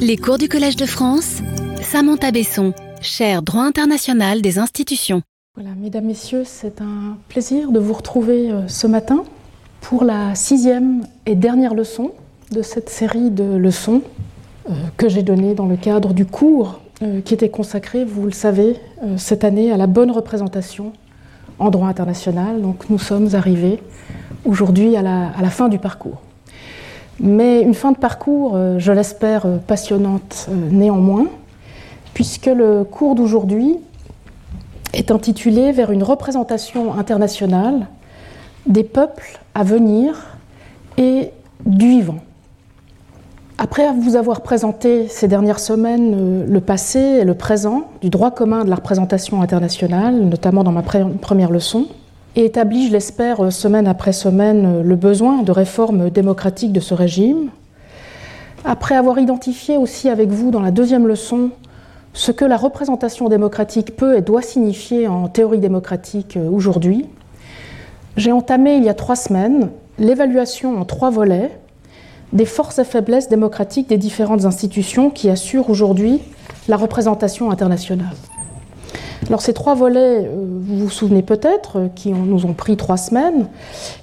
Les cours du Collège de France, Samantha Besson, chaire droit international des institutions. Voilà, mesdames, messieurs, c'est un plaisir de vous retrouver euh, ce matin pour la sixième et dernière leçon de cette série de leçons euh, que j'ai données dans le cadre du cours euh, qui était consacré, vous le savez, cette année à la bonne représentation en droit international. Donc nous sommes arrivés aujourd'hui à la fin du parcours mais une fin de parcours, euh, je l'espère, euh, passionnante euh, néanmoins, puisque le cours d'aujourd'hui est intitulé Vers une représentation internationale des peuples à venir et du vivant. Après vous avoir présenté ces dernières semaines le passé et le présent du droit commun de la représentation internationale, notamment dans ma première leçon, et établit, je l'espère, semaine après semaine, le besoin de réforme démocratique de ce régime. Après avoir identifié aussi avec vous dans la deuxième leçon ce que la représentation démocratique peut et doit signifier en théorie démocratique euh, aujourd'hui, j'ai entamé il y a trois semaines l'évaluation en trois volets des forces et faiblesses démocratiques des différentes institutions qui assurent aujourd'hui la représentation internationale. Alors ces trois volets, euh, vous vous souvenez peut-être, euh, qui nous ont pris trois semaines,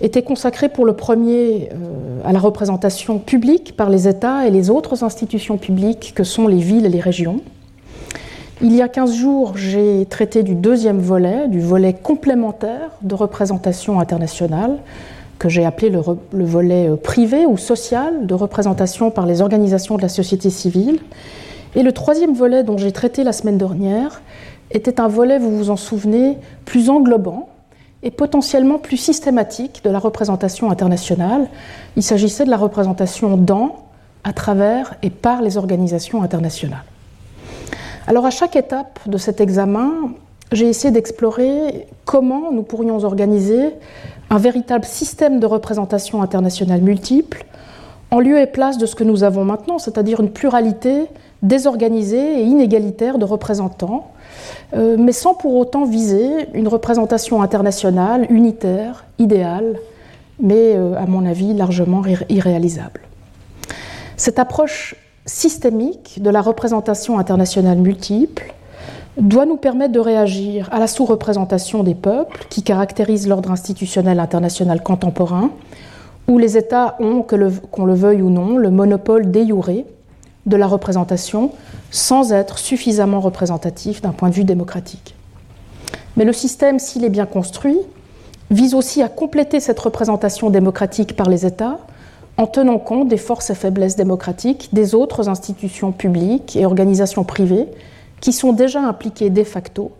étaient consacrés pour le premier euh, à la représentation publique par les États et les autres institutions publiques que sont les villes et les régions. Il y a 15 jours, j'ai traité du deuxième volet, du volet complémentaire de représentation internationale, que j'ai appelé le, le, volet privé ou social de représentation par les organisations de la société civile. Et le troisième volet dont j'ai traité la semaine dernière était un volet, vous vous en souvenez, plus englobant et potentiellement plus systématique de la représentation internationale. Il s'agissait de la représentation dans, à travers et par les organisations internationales. Alors à chaque étape de cet examen, j'ai essayé d'explorer comment nous pourrions organiser un véritable système de représentation internationale multiple en lieu et place de ce que nous avons maintenant, c'est-à-dire une pluralité désorganisée et inégalitaire de représentants mais sans pour autant viser une représentation internationale unitaire, idéale, mais euh, à mon avis largement irréalisable. Cette approche systémique de la représentation internationale multiple doit nous permettre de réagir à la sous-représentation des peuples qui caractérise l'ordre institutionnel international contemporain, où les États ont, qu'on le, veuille ou non, le monopole déjuré de la représentation sans être suffisamment représentatif d'un point de vue démocratique. Mais le système, s'il est bien construit, vise aussi à compléter cette représentation démocratique par les États en tenant compte des forces et faiblesses démocratiques des autres institutions publiques et organisations privées qui sont déjà impliquées de facto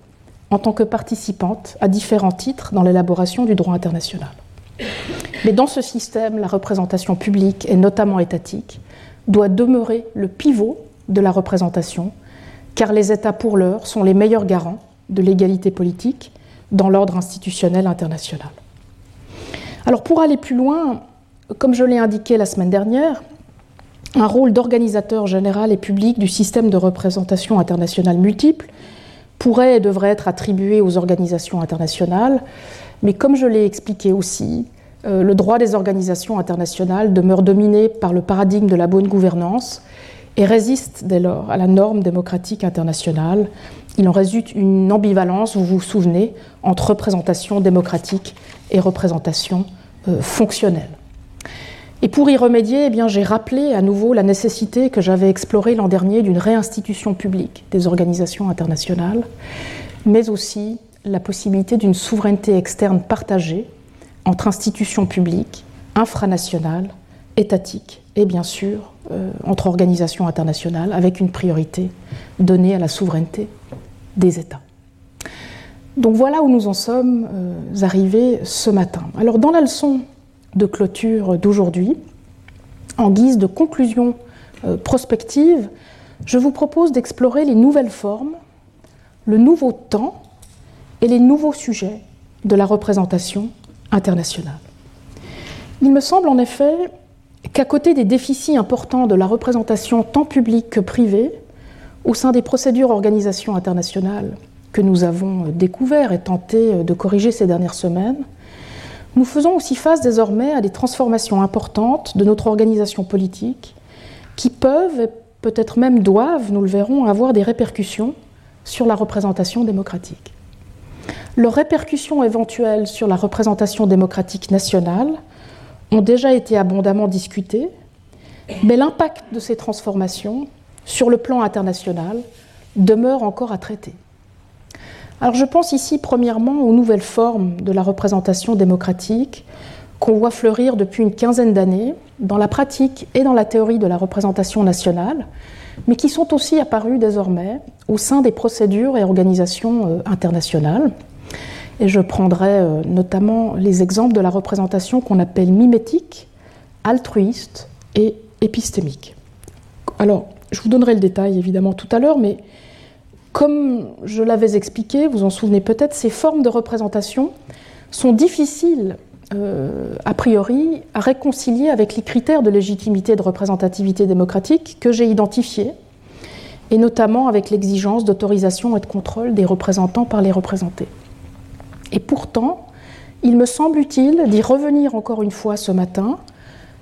en tant que participantes à différents titres dans l'élaboration du droit international. Mais dans ce système, la représentation publique et notamment étatique doit demeurer le pivot de la représentation, car les États pour l'heure sont les meilleurs garants de l'égalité politique dans l'ordre institutionnel international. Alors pour aller plus loin, comme je l'ai indiqué la semaine dernière, un rôle d'organisateur général et public du système de représentation internationale multiple pourrait et devrait être attribué aux organisations internationales, mais comme je l'ai expliqué aussi, le droit des organisations internationales demeure dominé par le paradigme de la bonne gouvernance et résiste dès lors à la norme démocratique internationale. Il en résulte une ambivalence, vous vous souvenez, entre représentation démocratique et représentation euh, fonctionnelle. Et pour y remédier, eh j'ai rappelé à nouveau la nécessité que j'avais explorée l'an dernier d'une réinstitution publique des organisations internationales, mais aussi la possibilité d'une souveraineté externe partagée entre institutions publiques, infranationales, étatiques et bien sûr euh, entre organisations internationales avec une priorité donnée à la souveraineté des États. Donc voilà où nous en sommes euh, arrivés ce matin. Alors dans la leçon de clôture d'aujourd'hui, en guise de conclusion euh, prospective, je vous propose d'explorer les nouvelles formes, le nouveau temps et les nouveaux sujets de la représentation internationale. Il me semble en effet qu'à côté des déficits importants de la représentation tant publique que privée, au sein des procédures organisations internationales que nous avons découvert et tenté de corriger ces dernières semaines, nous faisons aussi face désormais à des transformations importantes de notre organisation politique qui peuvent et peut-être même doivent, nous le verrons, avoir des répercussions sur la représentation démocratique. Leurs répercussions éventuelles sur la représentation démocratique nationale ont déjà été abondamment discutées, mais l'impact de ces transformations sur le plan international demeure encore à traiter. Alors je pense ici premièrement aux nouvelles formes de la représentation démocratique qu'on voit fleurir depuis une quinzaine d'années dans la pratique et dans la théorie de la représentation nationale, mais qui sont aussi apparues désormais au sein des procédures et organisations euh, internationales. Et je prendrai euh, notamment les exemples de la représentation qu'on appelle mimétique, altruiste et épistémique. Alors, je vous donnerai le détail évidemment tout à l'heure, mais comme je l'avais expliqué, vous en souvenez peut-être, ces formes de représentation sont difficiles euh, a priori à réconcilier avec les critères de légitimité et de représentativité démocratique que j'ai identifiés, et notamment avec l'exigence d'autorisation et de contrôle des représentants par les représentés. Et pourtant, il me semble utile d'y revenir encore une fois ce matin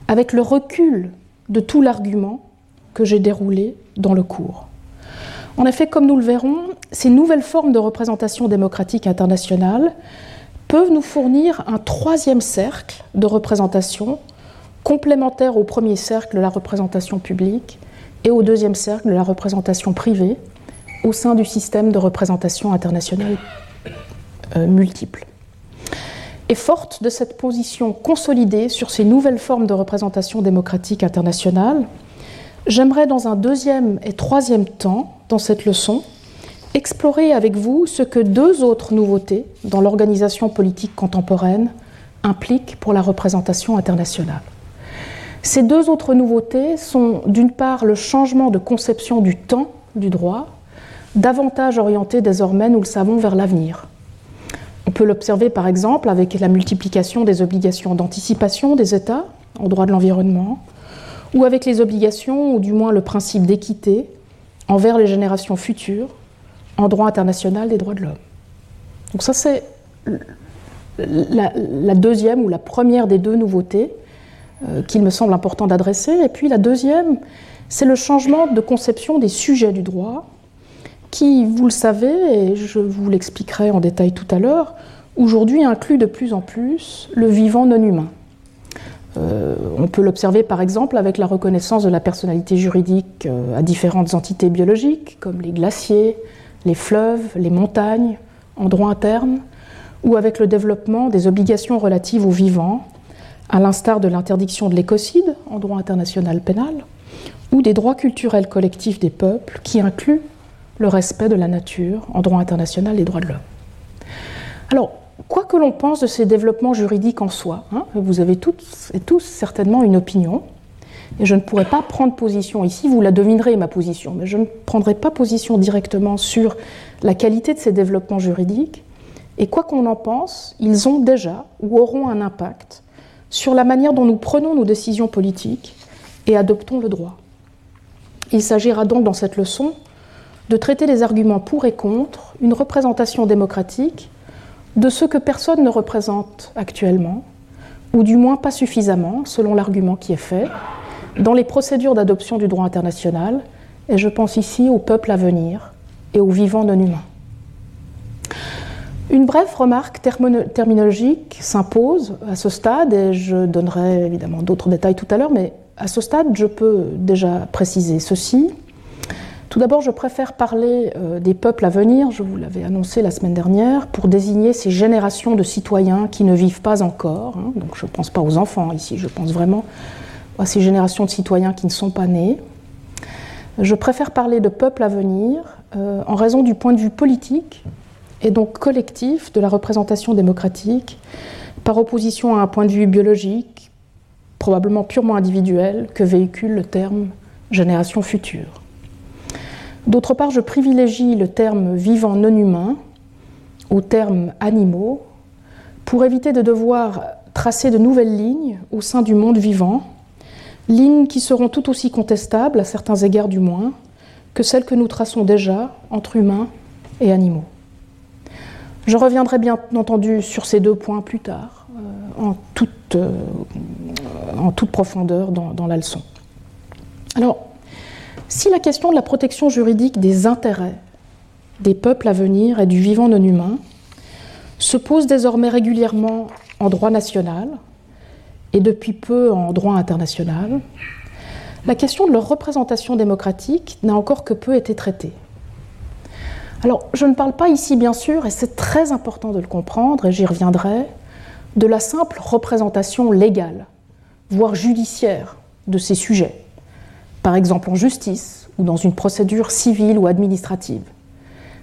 avec le recul de tout l'argument que j'ai déroulé dans le cours. En effet, comme nous le verrons, ces nouvelles formes de représentation démocratique internationale peuvent nous fournir un troisième cercle de représentation complémentaire au premier cercle de la représentation publique et au deuxième cercle de la représentation privée au sein du système de représentation internationale euh, multiple. Et forte de cette position consolidée sur ces nouvelles formes de représentation démocratique internationale, j'aimerais dans un deuxième et troisième temps, dans cette leçon, explorer avec vous ce que deux autres nouveautés dans l'organisation politique contemporaine impliquent pour la représentation internationale. Ces deux autres nouveautés sont d'une part le changement de conception du temps du droit, davantage orienté désormais, nous le savons, vers l'avenir. On peut l'observer par exemple avec la multiplication des obligations d'anticipation des États en droit de l'environnement, ou avec les obligations, ou du moins le principe d'équité, envers les générations futures en droit international des droits de l'homme. Donc ça c'est la, deuxième ou la première des deux nouveautés euh, qu'il me semble important d'adresser. Et puis la deuxième, c'est le changement de conception des sujets du droit qui, vous le savez, et je vous l'expliquerai en détail tout à l'heure, aujourd'hui inclut de plus en plus le vivant non humain. Euh, on peut l'observer par exemple avec la reconnaissance de la personnalité juridique euh, à différentes entités biologiques, comme les glaciers, les fleuves, les montagnes en droit interne, ou avec le développement des obligations relatives aux vivants, à l'instar de l'interdiction de l'écocide en droit international pénal, ou des droits culturels collectifs des peuples qui incluent le respect de la nature en droit international des droits de l'homme. Alors, quoi que l'on pense de ces développements juridiques en soi, hein, vous avez toutes et tous certainement une opinion, et je ne pourrais pas prendre position ici, vous la devinerez ma position, mais je ne prendrai pas position directement sur la qualité de ces développements juridiques. Et quoi qu'on en pense, ils ont déjà ou auront un impact sur la manière dont nous prenons nos décisions politiques et adoptons le droit. Il s'agira donc dans cette leçon de traiter les arguments pour et contre une représentation démocratique de ce que personne ne représente actuellement, ou du moins pas suffisamment, selon l'argument qui est fait, dans les procédures d'adoption du droit international, et je pense ici au peuple à venir et aux vivants non humains. Une brève remarque terminologique s'impose à ce stade, et je donnerai évidemment d'autres détails tout à l'heure, mais à ce stade, je peux déjà préciser ceci. Tout d'abord, je préfère parler euh, des peuples à venir, je vous l'avais annoncé la semaine dernière, pour désigner ces générations de citoyens qui ne vivent pas encore. Hein. donc je ne pense pas aux enfants ici, je pense vraiment à ces générations de citoyens qui ne sont pas nés. Je préfère parler de peuple à venir euh, en raison du point de vue politique et donc collectif de la représentation démocratique, par opposition à un point de vue biologique, probablement purement individuel, que véhicule le terme génération future. D'autre part, je privilégie le terme vivant non humain au terme animaux pour éviter de devoir tracer de nouvelles lignes au sein du monde vivant lignes qui seront tout aussi contestables, à certains égards du moins, que celles que nous traçons déjà entre humains et animaux. Je reviendrai bien entendu sur ces deux points plus tard, euh, en, toute, euh, en, toute, profondeur dans, dans, la leçon. Alors, Si la question de la protection juridique des intérêts des peuples à venir et du vivant non humain se pose désormais régulièrement en droit national et depuis peu en droit international, la question de leur représentation démocratique n'a encore que peu été traitée. Alors, je ne parle pas ici, bien sûr, et c'est très important de le comprendre, et j'y reviendrai, de la simple représentation légale, voire judiciaire, de ces sujets, par exemple en justice ou dans une procédure civile ou administrative.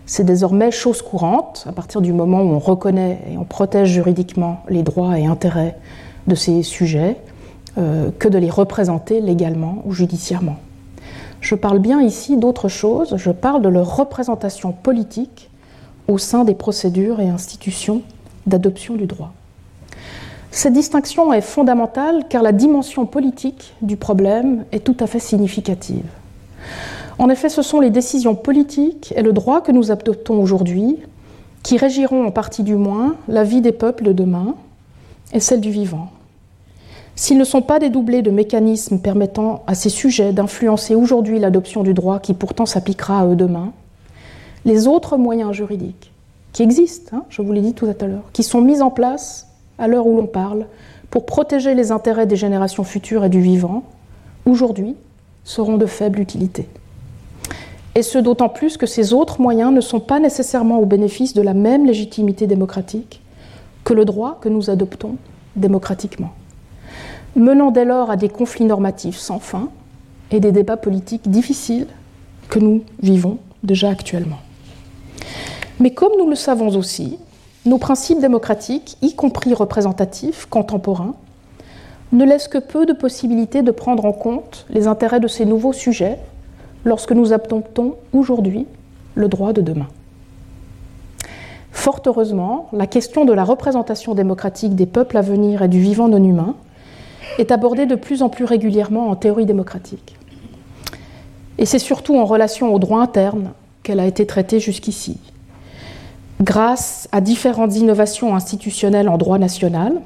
C'est désormais chose courante, à partir du moment où on reconnaît et on protège juridiquement les droits et intérêts de ces sujets, euh, que de les représenter légalement ou judiciairement. Je parle bien ici d'autre chose, je parle de leur représentation politique au sein des procédures et institutions d'adoption du droit. Cette distinction est fondamentale car la dimension politique du problème est tout à fait significative. En effet, ce sont les décisions politiques et le droit que nous adoptons aujourd'hui qui régiront en partie du moins la vie des peuples de demain et celle du vivant. S'ils ne sont pas dédoublés de mécanismes permettant à ces sujets d'influencer aujourd'hui l'adoption du droit qui pourtant s'appliquera à eux demain, les autres moyens juridiques qui existent, hein, je vous l'ai dit tout à l'heure, qui sont mis en place à l'heure où l'on parle pour protéger les intérêts des générations futures et du vivant, aujourd'hui, seront de faible utilité. Et ce d'autant plus que ces autres moyens ne sont pas nécessairement au bénéfice de la même légitimité démocratique que le droit que nous adoptons démocratiquement menant dès lors à des conflits normatifs sans fin et des débats politiques difficiles que nous vivons déjà actuellement. Mais comme nous le savons aussi, nos principes démocratiques, y compris représentatifs, contemporains, ne laissent que peu de possibilités de prendre en compte les intérêts de ces nouveaux sujets lorsque nous adoptons aujourd'hui le droit de demain. Fort heureusement, la question de la représentation démocratique des peuples à venir et du vivant non humain est abordée de plus en plus régulièrement en théorie démocratique. Et c'est surtout en relation au droit interne qu'elle a été traitée jusqu'ici, grâce à différentes innovations institutionnelles en droit national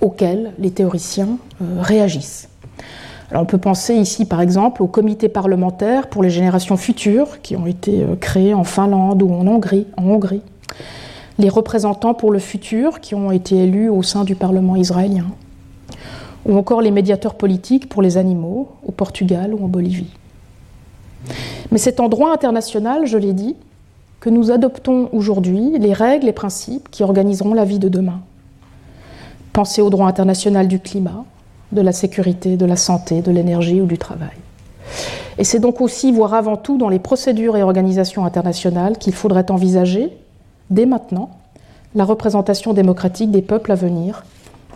auxquelles les théoriciens euh, réagissent. on peut penser ici par exemple aux comités parlementaires pour les générations futures qui ont été euh, créés en Finlande ou en Hongrie, les représentants pour le futur qui ont été élus au sein du Parlement israélien, ou encore les médiateurs politiques pour les animaux au Portugal ou en Bolivie. Mais c'est en droit international, je l'ai dit, que nous adoptons aujourd'hui les règles et principes qui organiseront la vie de demain. Pensez au droit international du climat, de la sécurité, de la santé, de l'énergie ou du travail. Et c'est donc aussi, voire avant tout, dans les procédures et organisations internationales qu'il faudrait envisager, dès maintenant, la représentation démocratique des peuples à venir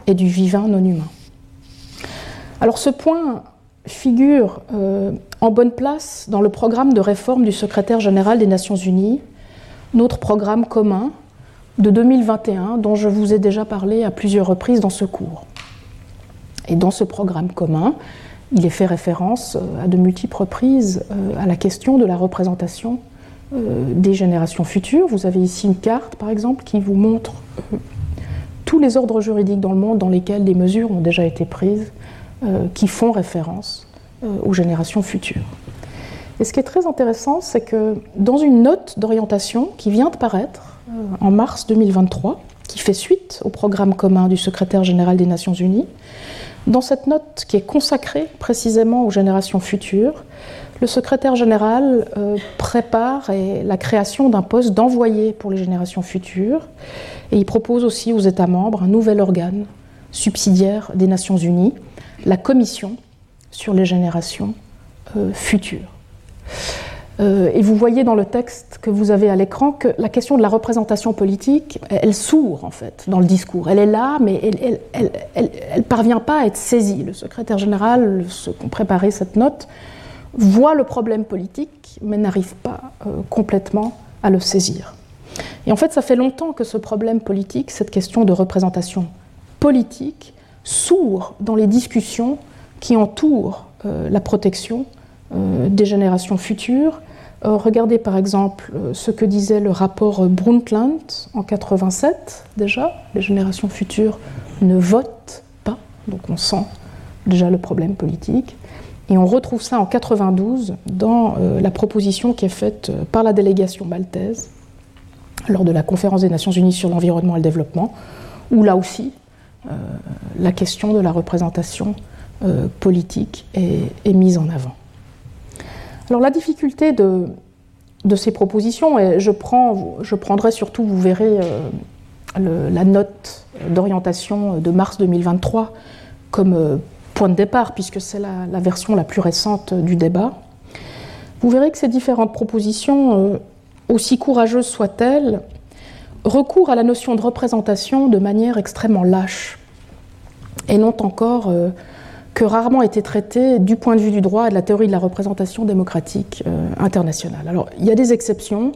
et du vivant non humain. Alors ce point figure euh, en bonne place dans le programme de réforme du secrétaire général des Nations Unies, notre programme commun de 2021 dont je vous ai déjà parlé à plusieurs reprises dans ce cours. Et dans ce programme commun, il est fait référence euh, à de multiples reprises euh, à la question de la représentation des générations futures. Vous avez ici une carte, par exemple, qui vous montre tous les ordres juridiques dans le monde dans lesquels des mesures ont déjà été prises euh, qui font référence euh, aux générations futures. Et ce qui est très intéressant, c'est que dans une note d'orientation qui vient de paraître euh, en mars 2023, qui fait suite au programme commun du secrétaire général des Nations Unies, dans cette note qui est consacrée précisément aux générations futures, le secrétaire général prépare la création d'un poste d'envoyé pour les générations futures et il propose aussi aux États membres un nouvel organe subsidiaire des Nations Unies la commission sur les générations euh, futures. Euh, et vous voyez dans le texte que vous avez à l'écran que la question de la représentation politique, elle, sourd en fait dans le discours. Elle est là, mais elle ne parvient pas à être saisie. Le secrétaire général, ceux qui ont préparé cette note, voit le problème politique, mais n'arrive pas euh, complètement à le saisir. Et en fait, ça fait longtemps que ce problème politique, cette question de représentation politique, sourd dans les discussions qui entourent euh, la protection des générations futures. Euh, regardez par exemple ce que disait le rapport Brundtland en 87 déjà. Les générations futures ne votent pas, donc on sent déjà le problème politique. Et on retrouve ça en 92 dans euh, la proposition qui est faite euh, par la délégation maltaise lors de la conférence des Nations Unies sur l'environnement et le développement, où là aussi euh, la question de la représentation politique est, mise en avant. Alors la difficulté de, ces propositions, et je, prends, je prendrai surtout, vous verrez, la note d'orientation de mars 2023 comme point de départ, puisque c'est la, version la plus récente du débat, vous verrez que ces différentes propositions, euh, aussi courageuses soient-elles, recourent à la notion de représentation de manière extrêmement lâche et n'ont encore euh, que rarement été traitées du point de vue du droit et de la théorie de la représentation démocratique euh, internationale. Alors, il y a des exceptions,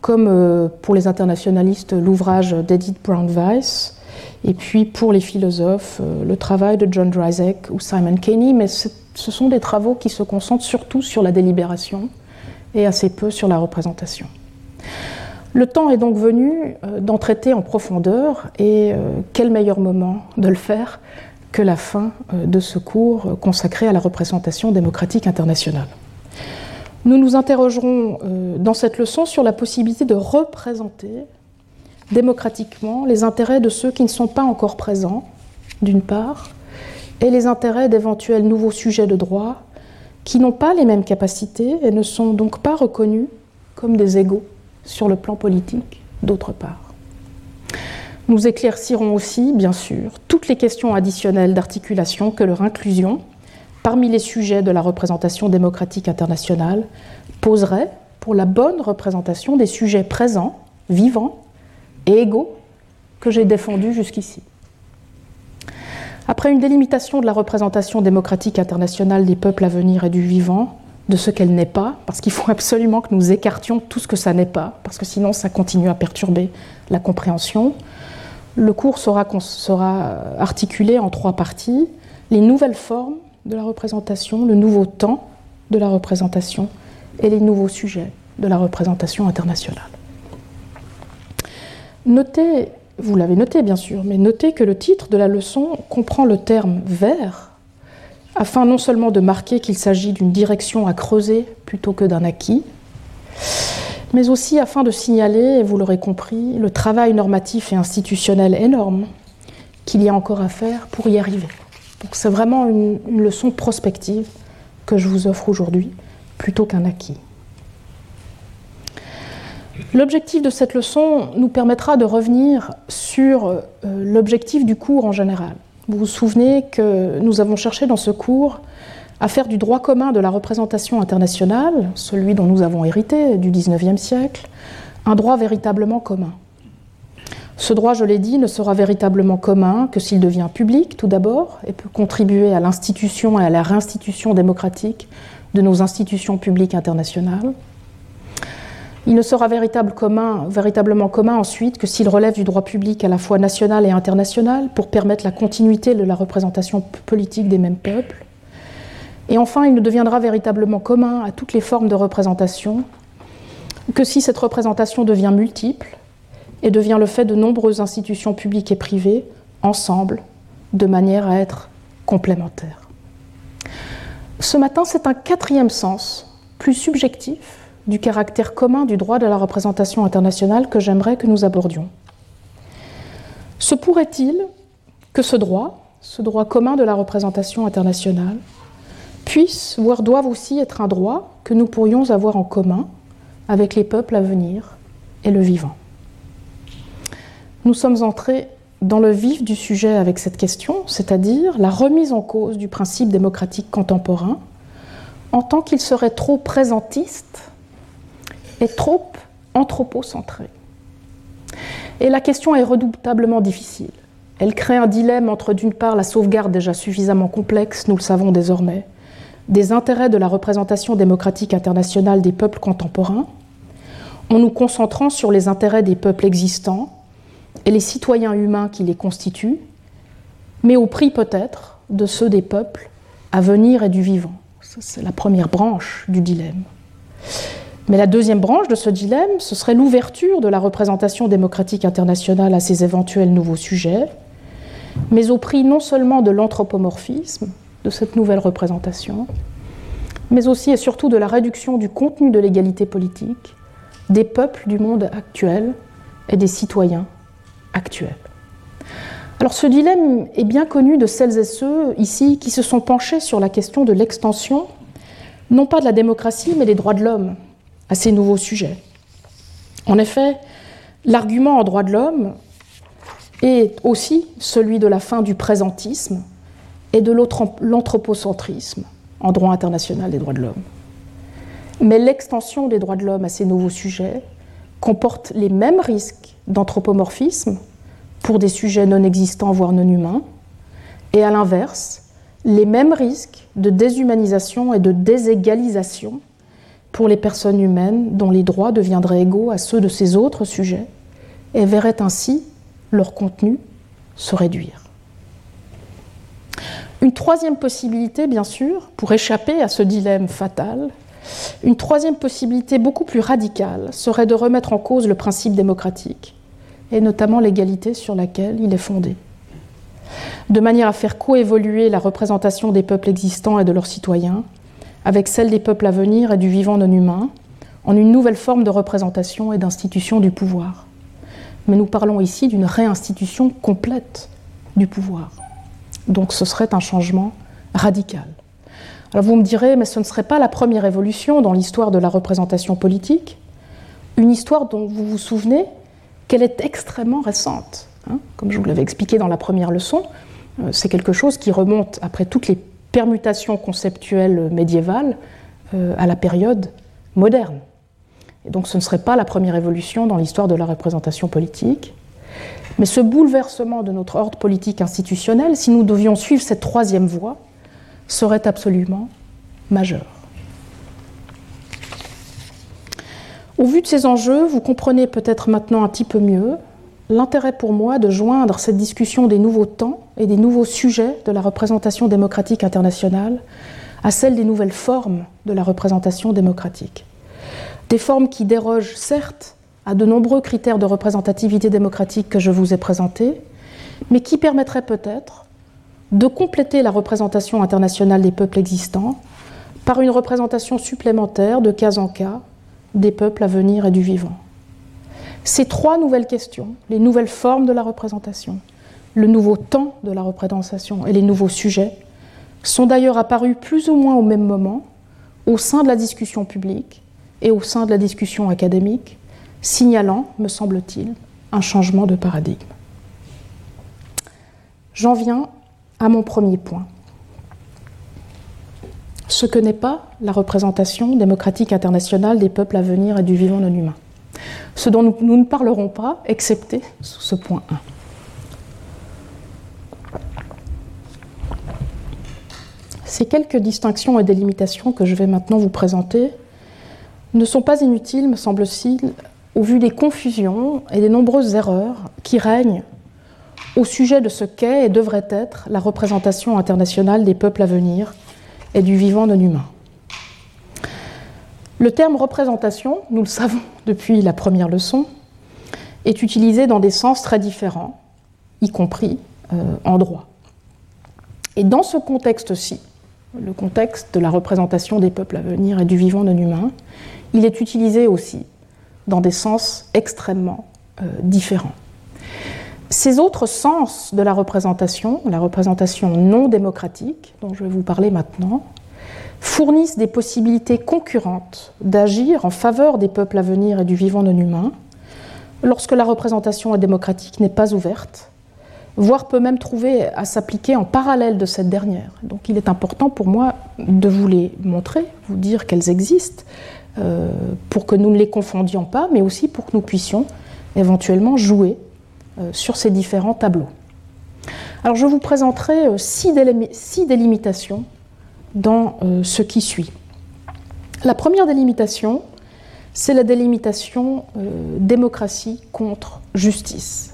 comme pour les internationalistes l'ouvrage d'Edith Brown Weiss, et puis pour les philosophes, euh, le travail de John Dryzek ou Simon Kenny, mais ce sont des travaux qui se concentrent surtout sur la délibération et assez peu sur la représentation. Le temps est donc venu euh, d'en traiter en profondeur et euh, quel meilleur moment de le faire que la fin de ce cours consacré à la représentation démocratique internationale. Nous nous interrogerons dans cette leçon sur la possibilité de représenter démocratiquement les intérêts de ceux qui ne sont pas encore présents, d'une part, et les intérêts d'éventuels nouveaux sujets de droit qui n'ont pas les mêmes capacités et ne sont donc pas reconnus comme des égaux sur le plan politique, d'autre part. Nous éclaircirons aussi, bien sûr, toutes les questions additionnelles d'articulation que leur inclusion parmi les sujets de la représentation démocratique internationale poserait pour la bonne représentation des sujets présents, vivants, et égaux que j'ai défendus jusqu'ici. Après une délimitation de la représentation démocratique internationale des peuples à venir et du vivant, de ce qu'elle n'est pas, parce qu'il faut absolument que nous écartions tout ce que ça n'est pas, parce que sinon ça continue à perturber la compréhension. Le cours sera, sera articulé en trois parties. Les nouvelles formes de la représentation, le nouveau temps de la représentation et les nouveaux sujets de la représentation internationale. Notez, vous l'avez noté bien sûr, mais notez que le titre de la leçon comprend le terme vert, afin non seulement de marquer qu'il s'agit d'une direction à creuser plutôt que d'un acquis, mais aussi afin de signaler, et vous l'aurez compris, le travail normatif et institutionnel énorme qu'il y a encore à faire pour y arriver. C'est vraiment une, une leçon prospective que je vous offre aujourd'hui, plutôt qu'un acquis. L'objectif de cette leçon nous permettra de revenir sur euh, l'objectif du cours en général. Vous vous souvenez que nous avons cherché dans ce cours à faire du droit commun de la représentation internationale, celui dont nous avons hérité du XIXe siècle, un droit véritablement commun. Ce droit, je l'ai dit, ne sera véritablement commun que s'il devient public tout d'abord et peut contribuer à l'institution et à la réinstitution démocratique de nos institutions publiques internationales. Il ne sera véritablement commun ensuite que s'il relève du droit public à la fois national et international pour permettre la continuité de la représentation politique des mêmes peuples. Et enfin, il ne deviendra véritablement commun à toutes les formes de représentation que si cette représentation devient multiple et devient le fait de nombreuses institutions publiques et privées ensemble, de manière à être complémentaires. Ce matin, c'est un quatrième sens, plus subjectif, du caractère commun du droit de la représentation internationale que j'aimerais que nous abordions. Se pourrait-il que ce droit, ce droit commun de la représentation internationale, puisse, voire doive aussi être un droit que nous pourrions avoir en commun avec les peuples à venir et le vivant Nous sommes entrés dans le vif du sujet avec cette question, c'est-à-dire la remise en cause du principe démocratique contemporain en tant qu'il serait trop présentiste est trop anthropocentrée. Et la question est redoutablement difficile. Elle crée un dilemme entre, d'une part, la sauvegarde déjà suffisamment complexe, nous le savons désormais, des intérêts de la représentation démocratique internationale des peuples contemporains, en nous concentrant sur les intérêts des peuples existants et les citoyens humains qui les constituent, mais au prix peut-être de ceux des peuples à venir et du vivant. C'est la première branche du dilemme. Mais la deuxième branche de ce dilemme, ce serait l'ouverture de la représentation démocratique internationale à ces éventuels nouveaux sujets, mais au prix non seulement de l'anthropomorphisme, de cette nouvelle représentation, mais aussi et surtout de la réduction du contenu de l'égalité politique des peuples du monde actuel et des citoyens actuels. Alors ce dilemme est bien connu de celles et ceux ici qui se sont penchés sur la question de l'extension, non pas de la démocratie, mais des droits de l'homme à ces nouveaux sujets. En effet, l'argument en droits de l'homme est aussi celui de la fin du présentisme et de l'anthropocentrisme en droit international des droits de l'homme. Mais l'extension des droits de l'homme à ces nouveaux sujets comporte les mêmes risques d'anthropomorphisme pour des sujets non existants, voire non humains, et à l'inverse, les mêmes risques de déshumanisation et de déségalisation pour les personnes humaines dont les droits deviendraient égaux à ceux de ces autres sujets et verraient ainsi leur contenu se réduire. Une troisième possibilité, bien sûr, pour échapper à ce dilemme fatal, une troisième possibilité beaucoup plus radicale serait de remettre en cause le principe démocratique, et notamment l'égalité sur laquelle il est fondé, de manière à faire coévoluer la représentation des peuples existants et de leurs citoyens avec celle des peuples à venir et du vivant non humain, en une nouvelle forme de représentation et d'institution du pouvoir. Mais nous parlons ici d'une réinstitution complète du pouvoir. Donc ce serait un changement radical. Alors vous me direz, mais ce ne serait pas la première évolution dans l'histoire de la représentation politique, une histoire dont vous vous souvenez qu'elle est extrêmement récente. Hein. Comme je vous l'avais expliqué dans la première leçon, euh, c'est quelque chose qui remonte, après toutes les permutations conceptuelles médiévales, euh, à la période moderne. Et donc ce ne serait pas la première évolution dans l'histoire de la représentation politique. Mais ce bouleversement de notre ordre politique institutionnel, si nous devions suivre cette troisième voie, serait absolument majeur. Au vu de ces enjeux, vous comprenez peut-être maintenant un petit peu mieux l'intérêt pour moi de joindre cette discussion des nouveaux temps et des nouveaux sujets de la représentation démocratique internationale à celle des nouvelles formes de la représentation démocratique. Des formes qui dérogent certes à de nombreux critères de représentativité démocratique que je vous ai présentés, mais qui permettraient peut-être de compléter la représentation internationale des peuples existants par une représentation supplémentaire de cas en cas des peuples à venir et du vivant. Ces trois nouvelles questions, les nouvelles formes de la représentation, le nouveau temps de la représentation et les nouveaux sujets, sont d'ailleurs apparus plus ou moins au même moment au sein de la discussion publique et au sein de la discussion académique, signalant, me semble-t-il, un changement de paradigme. J'en viens à mon premier point. Ce que n'est pas la représentation démocratique internationale des peuples à venir et du vivant non humain. Ce dont nous, ne parlerons pas, excepté sous ce point 1. Ces quelques distinctions et délimitations que je vais maintenant vous présenter ne sont pas inutiles, me semble-t-il, au vu des confusions et des nombreuses erreurs qui règnent au sujet de ce qu'est et devrait être la représentation internationale des peuples à venir et du vivant non humain. Le terme représentation, nous le savons depuis la première leçon, est utilisé dans des sens très différents, y compris euh, en droit. Et dans ce contexte-ci, le contexte de la représentation des peuples à venir et du vivant non humain, il est utilisé aussi dans des sens extrêmement euh, différents. Ces autres sens de la représentation, la représentation non démocratique, dont je vais vous parler maintenant, fournissent des possibilités concurrentes d'agir en faveur des peuples à venir et du vivant non humain, lorsque la représentation démocratique n'est pas ouverte, voire peut même trouver à s'appliquer en parallèle de cette dernière. Donc il est important pour moi de vous les montrer, vous dire qu'elles existent, pour que nous ne les confondions pas, mais aussi pour que nous puissions éventuellement jouer euh, sur ces différents tableaux. Alors je vous présenterai euh, six, délimitations dans ce qui suit. La première délimitation, c'est la délimitation démocratie contre justice.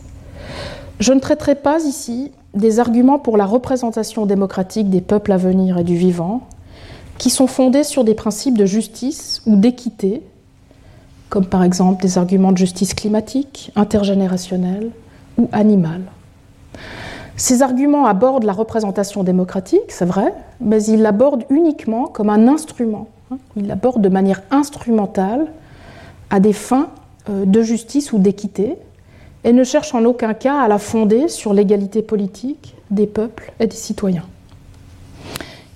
Je ne traiterai pas ici des arguments pour la représentation démocratique des peuples à venir et du vivant, qui sont fondés sur des principes de justice ou d'équité, comme par exemple des arguments de justice climatique, intergénérationnelle ou animale. Ces arguments abordent la représentation démocratique, c'est vrai, mais ils l'abordent uniquement comme un instrument. Ils l'abordent de manière instrumentale à des fins euh, de justice ou d'équité et ne cherchent en aucun cas à la fonder sur l'égalité politique des peuples et des citoyens.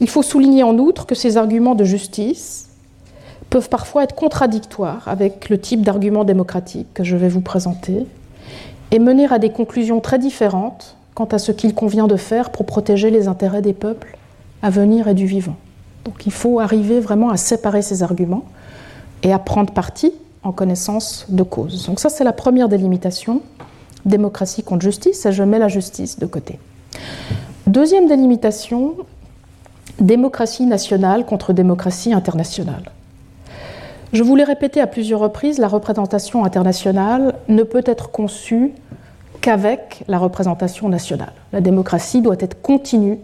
Il faut souligner en outre que ces arguments de justice peuvent parfois être contradictoires avec le type d'argument démocratique que je vais vous présenter et mener à des conclusions très différentes quant à ce qu'il convient de faire pour protéger les intérêts des peuples à venir et du vivant. Donc il faut arriver vraiment à séparer ces arguments et à prendre parti en connaissance de cause. Donc ça c'est la première délimitation, démocratie contre justice, et je mets la justice de côté. Deuxième délimitation, démocratie nationale contre démocratie internationale. Je vous l'ai répété à plusieurs reprises, la représentation internationale ne peut être conçue qu'avec la représentation nationale. La démocratie doit être continue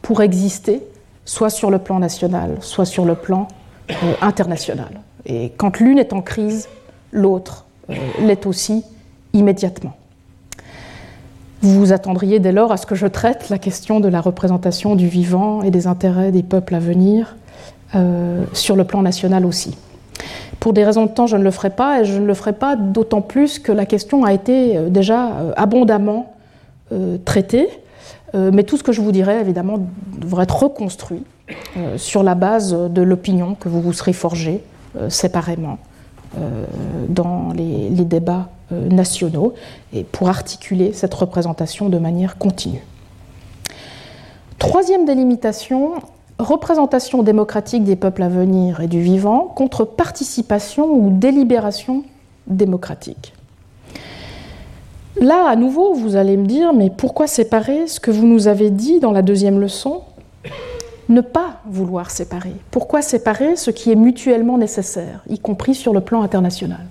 pour exister, soit sur le plan national, soit sur le plan euh, international. Et quand l'une est en crise, l'autre euh, l'est aussi immédiatement. Vous vous attendriez dès lors à ce que je traite la question de la représentation du vivant et des intérêts des peuples à venir euh, sur le plan national aussi. Pour des raisons de temps, je ne le ferai pas, et je ne le ferai pas d'autant plus que la question a été euh, déjà euh, abondamment traitée. mais tout ce que je vous dirai, évidemment, devrait être reconstruit sur la base de l'opinion que vous vous serez forgée séparément dans les, débats nationaux et pour articuler cette représentation de manière continue. Troisième délimitation, représentation démocratique des peuples à venir et du vivant contre participation ou délibération démocratique. Là, à nouveau, vous allez me dire, mais pourquoi séparer ce que vous nous avez dit dans la deuxième leçon? Ne pas vouloir séparer. Pourquoi séparer ce qui est mutuellement nécessaire, y compris sur le plan international?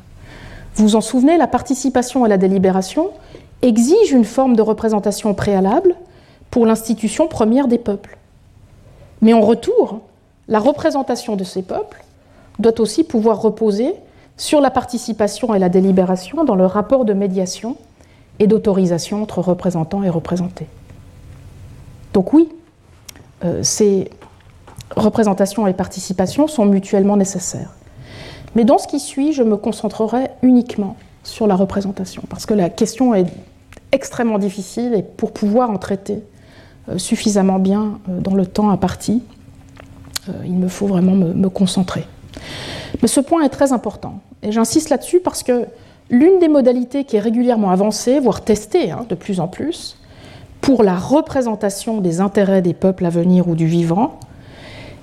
Vous vous en souvenez, la participation à la délibération exige une forme de représentation préalable pour l'institution première des peuples. Mais en retour, la représentation de ces peuples doit aussi pouvoir reposer sur la participation et la délibération dans le rapport de médiation et d'autorisation entre représentants et représentés. Donc oui, euh, ces représentations et participations sont mutuellement nécessaires. Mais dans ce qui suit, je me concentrerai uniquement sur la représentation, parce que la question est extrêmement difficile et pour pouvoir en traiter euh, suffisamment bien euh, dans le temps imparti, euh, il me faut vraiment me, concentrer. Mais ce point est très important, et j'insiste là-dessus parce que l'une des modalités qui est régulièrement avancée, voire testée hein, de plus en plus, pour la représentation des intérêts des peuples à venir ou du vivant,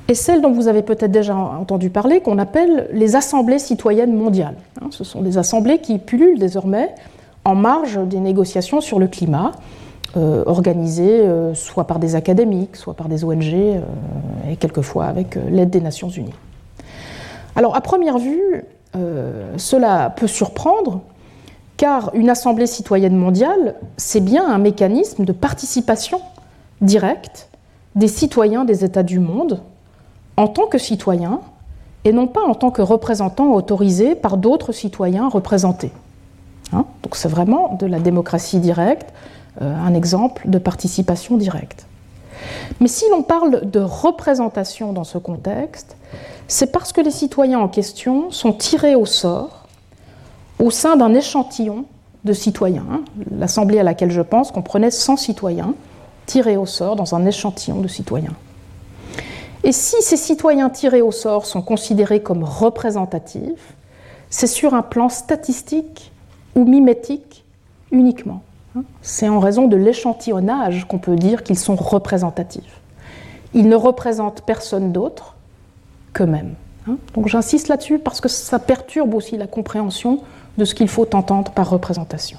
et celle dont vous avez peut-être déjà entendu parler, qu'on appelle les assemblées citoyennes mondiales. Hein, ce sont des assemblées qui pullulent désormais en marge des négociations sur le climat, euh, organisées euh, soit par des académiques, soit par des ONG, euh, et quelquefois avec l'aide des Nations Unies. Alors, à première vue, cela peut surprendre, car une assemblée citoyenne mondiale, c'est bien un mécanisme de participation directe des citoyens des États du monde en tant que citoyen et non pas en tant que représentant autorisé par d'autres citoyens représentés. Hein? Donc c'est vraiment de la démocratie directe, euh, un exemple de participation directe. Mais si l'on parle de représentation dans ce contexte, c'est parce que les citoyens en question sont tirés au sort au sein d'un échantillon de citoyens. L'assemblée à laquelle je pense comprenait 100 citoyens tirés au sort dans un échantillon de citoyens. Et si ces citoyens tirés au sort sont considérés comme représentatifs, c'est sur un plan statistique ou mimétique uniquement. C'est en raison de l'échantillonnage qu'on peut dire qu'ils sont représentatifs. Ils ne représentent personne d'autre qu'eux-mêmes. Donc j'insiste là-dessus parce que ça perturbe aussi la compréhension de ce qu'il faut entendre par représentation.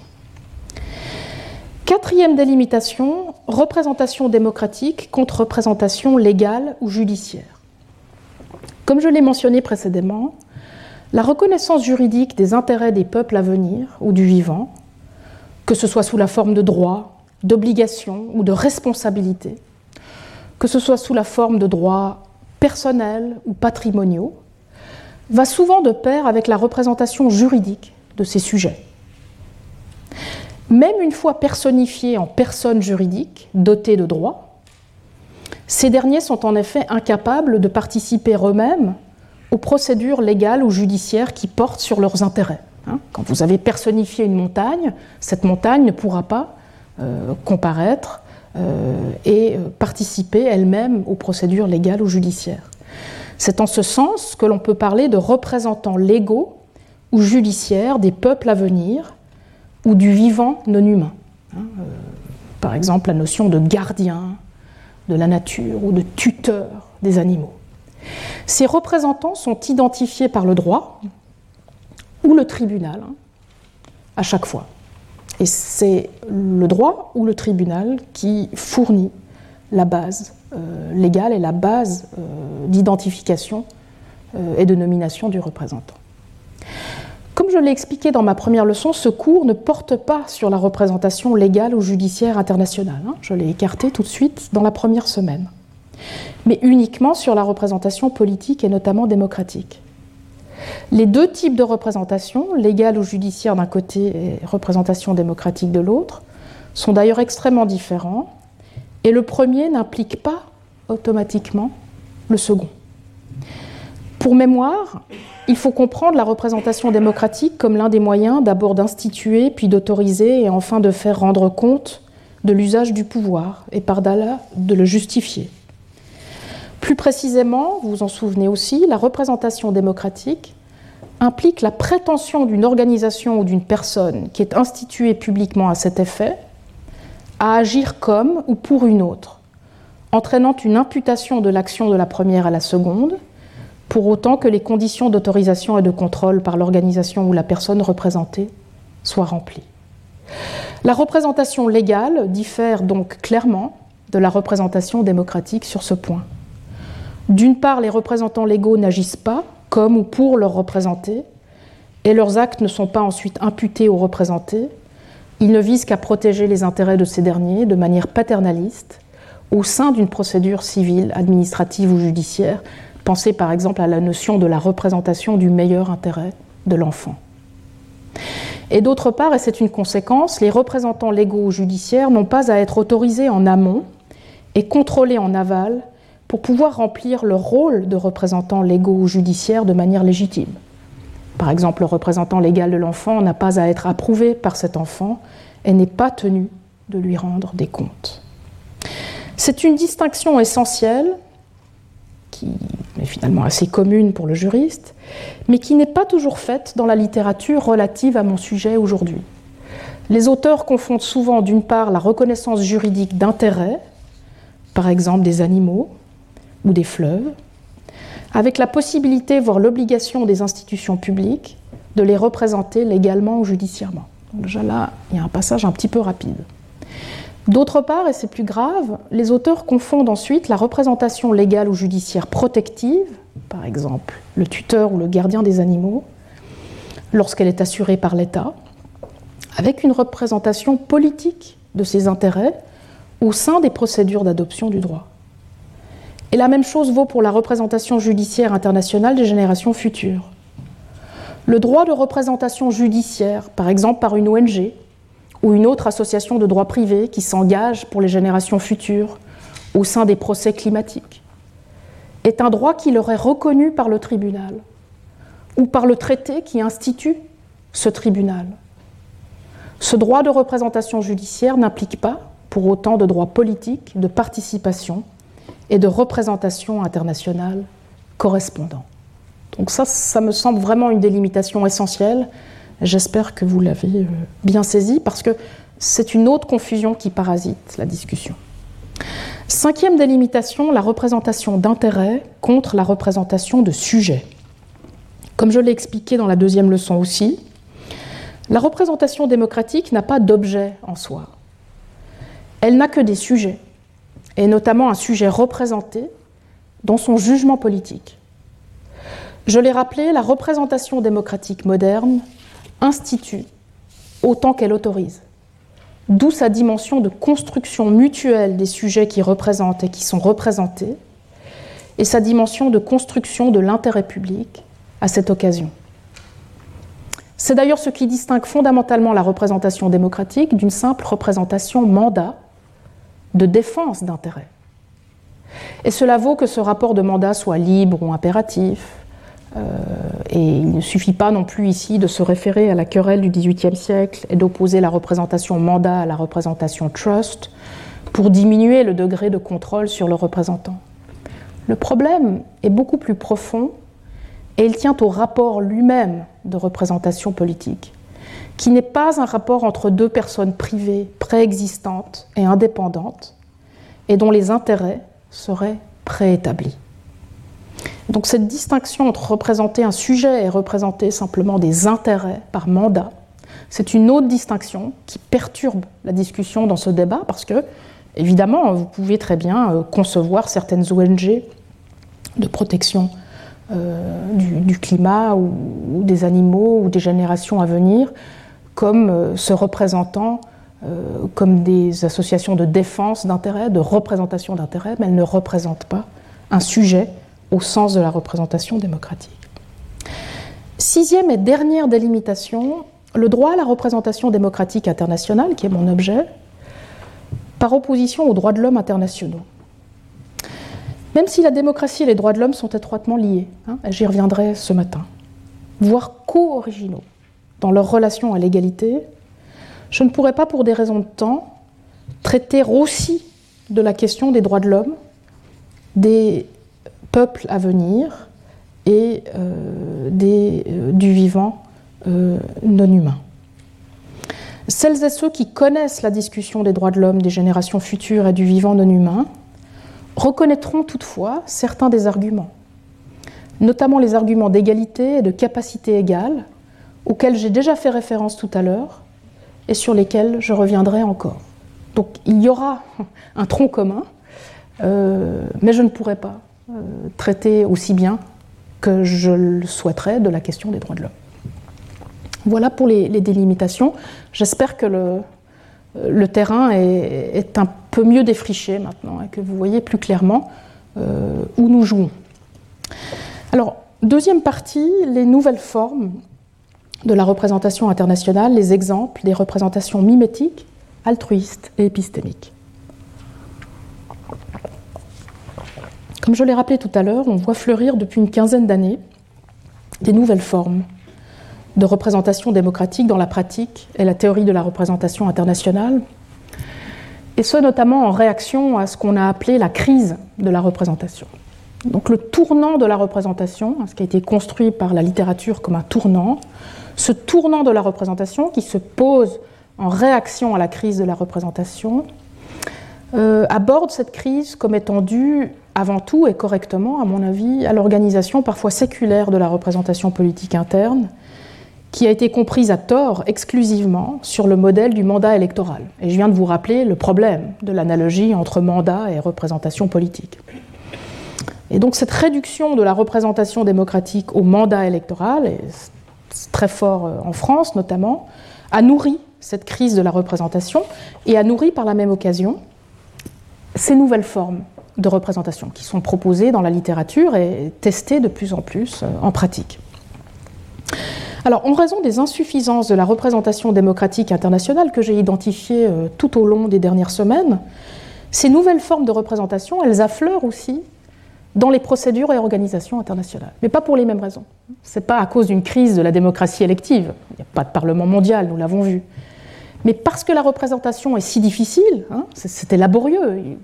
Quatrième délimitation, représentation démocratique contre représentation légale ou judiciaire. Comme je l'ai mentionné précédemment, la reconnaissance juridique des intérêts des peuples à venir ou du vivant, que ce soit sous la forme de droits, d'obligations ou de responsabilités, que ce soit sous la forme de droits personnels ou patrimoniaux, va souvent de pair avec la représentation juridique de ces sujets. Même une fois personnifiés en personnes juridiques dotées de droits, ces derniers sont en effet incapables de participer eux-mêmes aux procédures légales ou judiciaires qui portent sur leurs intérêts. Hein. Quand vous avez personnifié une montagne, cette montagne ne pourra pas euh, comparaître euh, et euh, participer elle-même aux procédures légales ou judiciaires. C'est en ce sens que l'on peut parler de représentants légaux ou judiciaires des peuples à venir ou du vivant non humain. Hein, par exemple, la notion de gardien de la nature ou de tuteur des animaux. Ces représentants sont identifiés par le droit ou le tribunal, hein, à chaque fois. Et c'est le droit ou le tribunal qui fournit la base euh, légale et la base euh, d'identification euh, et de nomination du représentant. Comme je l'ai expliqué dans ma première leçon, ce cours ne porte pas sur la représentation légale ou judiciaire internationale. Hein. je l'ai écarté tout de suite dans la première semaine. Mais uniquement sur la représentation politique et notamment démocratique. Les deux types de représentation, légale ou judiciaire d'un côté et représentation démocratique de l'autre, sont d'ailleurs extrêmement différents, et le premier n'implique pas automatiquement le second. Pour mémoire, il faut comprendre la représentation démocratique comme l'un des moyens d'abord d'instituer, puis d'autoriser et enfin de faire rendre compte de l'usage du pouvoir et par là de le justifier. Plus précisément, vous vous en souvenez aussi, la représentation démocratique implique la prétention d'une organisation ou d'une personne qui est instituée publiquement à cet effet à agir comme ou pour une autre, entraînant une imputation de l'action de la première à la seconde, pour autant que les conditions d'autorisation et de contrôle par l'organisation ou la personne représentée soient remplies. La représentation légale diffère donc clairement de la représentation démocratique sur ce point. D'une part, les représentants légaux n'agissent pas comme ou pour leurs représentés, et leurs actes ne sont pas ensuite imputés aux représentés. Ils ne visent qu'à protéger les intérêts de ces derniers de manière paternaliste au sein d'une procédure civile, administrative ou judiciaire Pensez par exemple à la notion de la représentation du meilleur intérêt de l'enfant. Et d'autre part, et c'est une conséquence, les représentants légaux ou judiciaires n'ont pas à être autorisés en amont et contrôlés en aval pour pouvoir remplir leur rôle de représentants légaux ou judiciaires de manière légitime. Par exemple, le représentant légal de l'enfant n'a pas à être approuvé par cet enfant et n'est pas tenu de lui rendre des comptes. C'est une distinction essentielle qui est finalement assez commune pour le juriste, mais qui n'est pas toujours faite dans la littérature relative à mon sujet aujourd'hui. Les auteurs confondent souvent d'une part la reconnaissance juridique d'intérêt, par exemple des animaux ou des fleuves, avec la possibilité, voire l'obligation des institutions publiques de les représenter légalement ou judiciairement. Déjà là, il y a un passage un petit peu rapide. D'autre part, et c'est plus grave, les auteurs confondent ensuite la représentation légale ou judiciaire protective, par exemple le tuteur ou le gardien des animaux, lorsqu'elle est assurée par l'État, avec une représentation politique de ses intérêts au sein des procédures d'adoption du droit. Et la même chose vaut pour la représentation judiciaire internationale des générations futures. Le droit de représentation judiciaire, par exemple par une ONG, ou une autre association de droit privé qui s'engage pour les générations futures au sein des procès climatiques, est un droit qui leur est reconnu par le tribunal ou par le traité qui institue ce tribunal. Ce droit de représentation judiciaire n'implique pas pour autant de droit politique, de participation et de représentation internationale correspondant. Donc ça, ça me semble vraiment une délimitation essentielle J'espère que vous l'avez euh, bien saisi parce que c'est une autre confusion qui parasite la discussion. Cinquième délimitation, la représentation d'intérêt contre la représentation de sujet. Comme je l'ai expliqué dans la deuxième leçon aussi, la représentation démocratique n'a pas d'objet en soi. Elle n'a que des sujets, et notamment un sujet représenté dans son jugement politique. Je l'ai rappelé, la représentation démocratique moderne institue autant qu'elle autorise. D'où sa dimension de construction mutuelle des sujets qui représentent et qui sont représentés, et sa dimension de construction de l'intérêt public à cette occasion. C'est d'ailleurs ce qui distingue fondamentalement la représentation démocratique d'une simple représentation mandat de défense d'intérêts. Et cela vaut que ce rapport de mandat soit libre ou impératif. Euh, et il ne suffit pas non plus ici de se référer à la querelle du XVIIIe siècle et d'opposer la représentation mandat à la représentation trust pour diminuer le degré de contrôle sur le représentant. Le problème est beaucoup plus profond et il tient au rapport lui-même de représentation politique, qui n'est pas un rapport entre deux personnes privées, préexistantes et indépendantes, et dont les intérêts seraient préétablis. Donc cette distinction entre représenter un sujet et représenter simplement des intérêts par mandat, c'est une autre distinction qui perturbe la discussion dans ce débat parce que, évidemment, vous pouvez très bien euh, concevoir certaines ONG de protection euh, du, climat ou, des animaux ou des générations à venir comme euh, se représentant comme des associations de défense d'intérêts, de représentation d'intérêts, mais elles ne représentent pas un sujet au sens de la représentation démocratique. Sixième et dernière délimitation, le droit à la représentation démocratique internationale, qui est mon objet, par opposition aux droits de l'homme internationaux. Même si la démocratie et les droits de l'homme sont étroitement liés, hein, j'y reviendrai ce matin, voire co-originaux dans leur relation à l'égalité, je ne pourrais pas, pour des raisons de temps, traiter aussi de la question des droits de l'homme, des peuples à venir et euh, euh, du vivant euh, non humain. Celles et ceux qui connaissent la discussion des droits de l'homme des générations futures et du vivant non humain reconnaîtront toutefois certains des arguments, notamment les arguments d'égalité et de capacité égale, auxquels j'ai déjà fait référence tout à l'heure et sur lesquels je reviendrai encore. Donc il y aura un tronc commun, mais je ne pourrai pas traiter aussi bien que je le souhaiterais de la question des droits de l'homme. Voilà pour les, délimitations. J'espère que le, le terrain est, un peu mieux défriché maintenant et que vous voyez plus clairement euh, où nous jouons. Alors, deuxième partie, les nouvelles formes de la représentation internationale, les exemples des représentations mimétiques, altruistes et épistémiques. Comme je l'ai rappelé tout à l'heure, on voit fleurir depuis une quinzaine d'années des nouvelles formes de représentation démocratique dans la pratique et la théorie de la représentation internationale, et ce notamment en réaction à ce qu'on a appelé la crise de la représentation. Donc le tournant de la représentation, ce qui a été construit par la littérature comme un tournant, ce tournant de la représentation qui se pose en réaction à la crise de la représentation, euh, aborde cette crise comme étant due avant tout et correctement, à mon avis, à l'organisation parfois séculaire de la représentation politique interne, qui a été comprise à tort exclusivement sur le modèle du mandat électoral. Et je viens de vous rappeler le problème de l'analogie entre mandat et représentation politique. Et donc cette réduction de la représentation démocratique au mandat électoral, très fort euh, en France notamment, a nourri cette crise de la représentation et a nourri par la même occasion ces nouvelles formes de représentation qui sont proposées dans la littérature et testées de plus en plus euh, en pratique. Alors, en raison des insuffisances de la représentation démocratique internationale que j'ai identifiées euh, tout au long des dernières semaines, ces nouvelles formes de représentation, elles affleurent aussi dans les procédures et organisations internationales. Mais pas pour les mêmes raisons. Ce n'est pas à cause d'une crise de la démocratie élective. Il n'y a pas de Parlement mondial, nous l'avons vu. Mais parce que la représentation est si difficile, hein, c'était laborieux.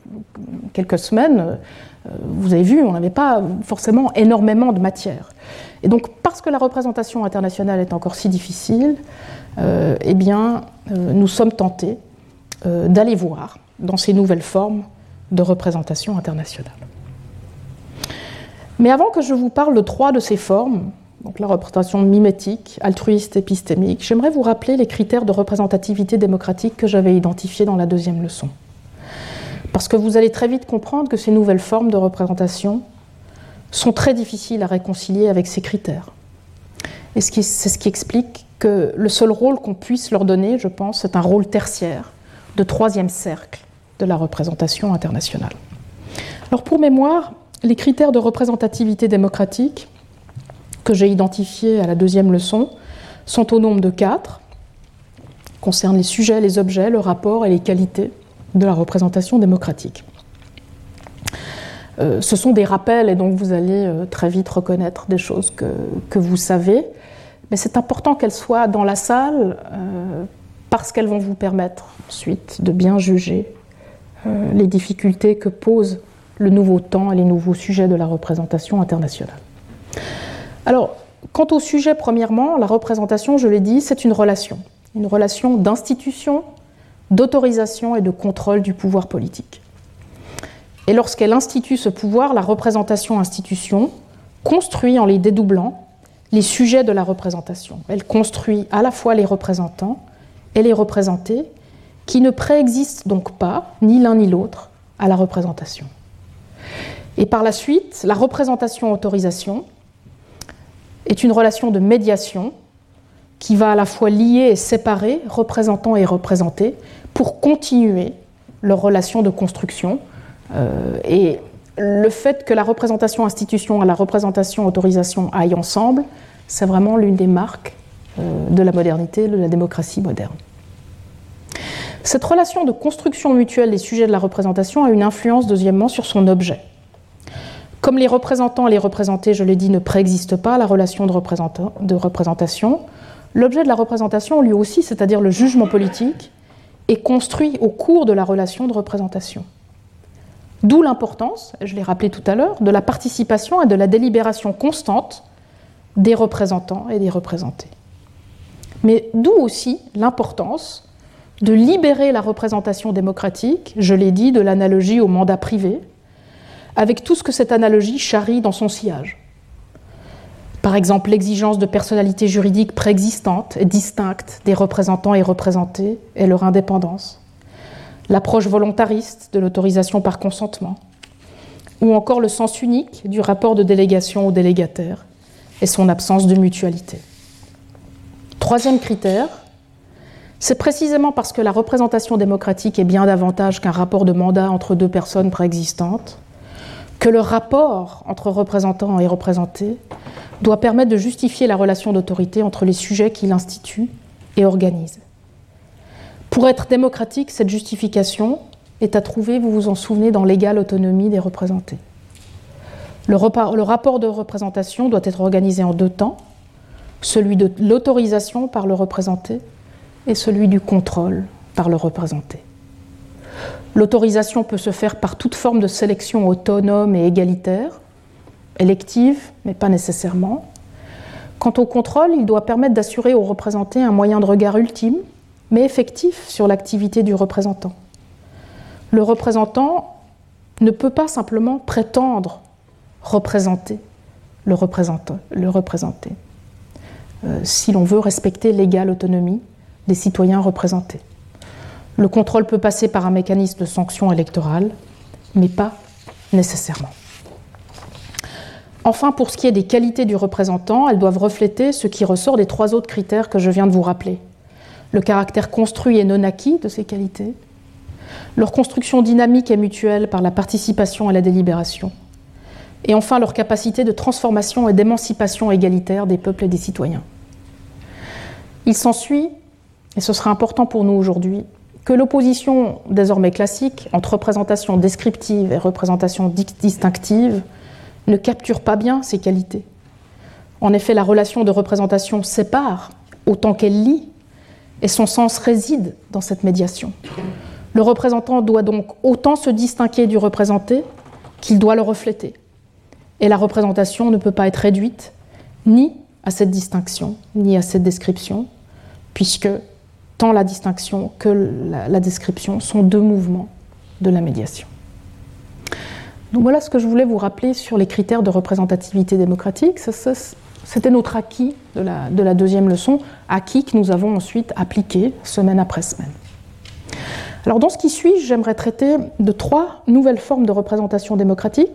Quelques semaines, euh, vous avez vu, on n'avait pas forcément énormément de matière. Et donc, parce que la représentation internationale est encore si difficile, euh, eh bien, euh, nous sommes tentés d'aller voir dans ces nouvelles formes de représentation internationale. Mais avant que je vous parle de trois de ces formes, donc la représentation mimétique, altruiste, épistémique, j'aimerais vous rappeler les critères de représentativité démocratique que j'avais identifiés dans la deuxième leçon. Parce que vous allez très vite comprendre que ces nouvelles formes de représentation sont très difficiles à réconcilier avec ces critères. Et c'est ce qui explique que le seul rôle qu'on puisse leur donner, je pense, c'est un rôle tertiaire, de troisième cercle de la représentation internationale. Alors pour mémoire, les critères de représentativité démocratique que j'ai identifié à la deuxième leçon sont au nombre de quatre, concernent les sujets, les objets, le rapport et les qualités de la représentation démocratique. Euh, ce sont des rappels et donc vous allez euh, très vite reconnaître des choses que, que vous savez, mais c'est important qu'elles soient dans la salle euh, parce qu'elles vont vous permettre ensuite de bien juger les difficultés que pose le nouveau temps et les nouveaux sujets de la représentation internationale. Alors, quant au sujet, premièrement, la représentation, je l'ai dit, c'est une relation, une relation d'institution, d'autorisation et de contrôle du pouvoir politique. Et lorsqu'elle institue ce pouvoir, la représentation-institution construit en les dédoublant les sujets de la représentation. Elle construit à la fois les représentants et les représentés, qui ne préexistent donc pas, ni l'un ni l'autre, à la représentation. Et par la suite, la représentation-autorisation est une relation de médiation qui va à la fois lier et séparer représentants et représentés pour continuer leur relation de construction euh, et le fait que la représentation institution et la représentation autorisation aillent ensemble, c'est vraiment l'une des marques euh, de la modernité, de la démocratie moderne. Cette relation de construction mutuelle des sujets de la représentation a une influence, deuxièmement, sur son objet. Comme les représentants et les représentés, je l'ai dit, ne préexistent pas la relation de, de représentation, l'objet de la représentation, lui aussi, c'est-à-dire le jugement politique, est construit au cours de la relation de représentation. D'où l'importance, je l'ai rappelé tout à l'heure, de la participation et de la délibération constante des représentants et des représentés. Mais d'où aussi l'importance de libérer la représentation démocratique, je l'ai dit, de l'analogie au mandat privé, avec tout ce que cette analogie charrie dans son sillage. Par exemple, l'exigence de personnalité juridique préexistante et distincte des représentants et représentés et leur indépendance l'approche volontariste de l'autorisation par consentement, ou encore le sens unique du rapport de délégation au délégataire et son absence de mutualité. Troisième critère, c'est précisément parce que la représentation démocratique est bien davantage qu'un rapport de mandat entre deux personnes préexistantes, que le rapport entre représentants et représentés doit permettre de justifier la relation d'autorité entre les sujets qu'il institue et organise. Pour être démocratique, cette justification est à trouver, vous vous en souvenez, dans l'égale autonomie des représentés. Le, rapport de représentation doit être organisé en deux temps, celui de l'autorisation par le représenté et celui du contrôle par le représenté. L'autorisation peut se faire par toute forme de sélection autonome et égalitaire, élective, mais pas nécessairement. Quant au contrôle, il doit permettre d'assurer au représenté un moyen de regard ultime mais effectif sur l'activité du représentant. Le représentant ne peut pas simplement prétendre représenter le, représentant, représenter, euh, si l'on veut respecter l'égale autonomie des citoyens représentés. Le contrôle peut passer par un mécanisme de sanction électorale, mais pas nécessairement. Enfin, pour ce qui est des qualités du représentant, elles doivent refléter ce qui ressort des trois autres critères que je viens de vous rappeler le caractère construit et non acquis de ces qualités, leur construction dynamique et mutuelle par la participation à la délibération, et enfin leur capacité de transformation et d'émancipation égalitaire des peuples et des citoyens. Il s'ensuit, et ce sera important pour nous aujourd'hui, que l'opposition désormais classique entre représentation descriptive et représentation distinctive ne capture pas bien ces qualités. En effet, la relation de représentation sépare autant qu'elle lie et son sens réside dans cette médiation. Le représentant doit donc autant se distinguer du représenté qu'il doit le refléter. Et la représentation ne peut pas être réduite ni à cette distinction, ni à cette description, puisque tant la distinction que la, description sont deux mouvements de la médiation. Donc voilà ce que je voulais vous rappeler sur les critères de représentativité démocratique. C'était notre acquis de la, deuxième leçon, acquis que nous avons ensuite appliqué semaine après semaine. Alors dans ce qui suit, j'aimerais traiter de trois nouvelles formes de représentation démocratique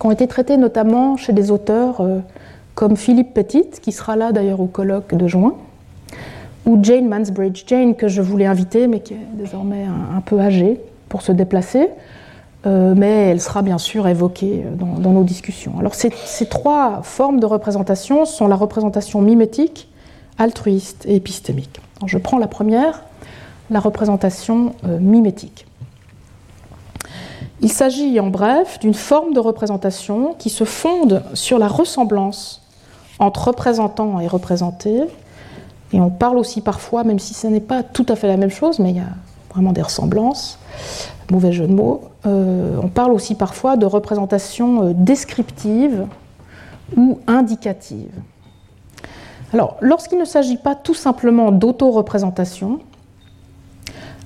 qui ont été traitées notamment chez des auteurs euh, comme Philippe Petit, qui sera là d'ailleurs au colloque de juin, ou Jane Mansbridge. Jane que je voulais inviter, mais qui est désormais un peu âgée pour se déplacer. Euh, mais elle sera bien sûr évoquée euh, dans, nos discussions. Alors ces, trois formes de représentation sont la représentation mimétique, altruiste et épistémique. je prends la première, la représentation euh, mimétique. Il s'agit en bref d'une forme de représentation qui se fonde sur la ressemblance entre représentant et représenté. Et on parle aussi parfois, même si ce n'est pas tout à fait la même chose, mais il y a vraiment des ressemblances, mauvais jeu de mots, euh, on parle aussi parfois de représentation euh, descriptive ou indicative. Alors, lorsqu'il ne s'agit pas tout simplement d'auto-représentation,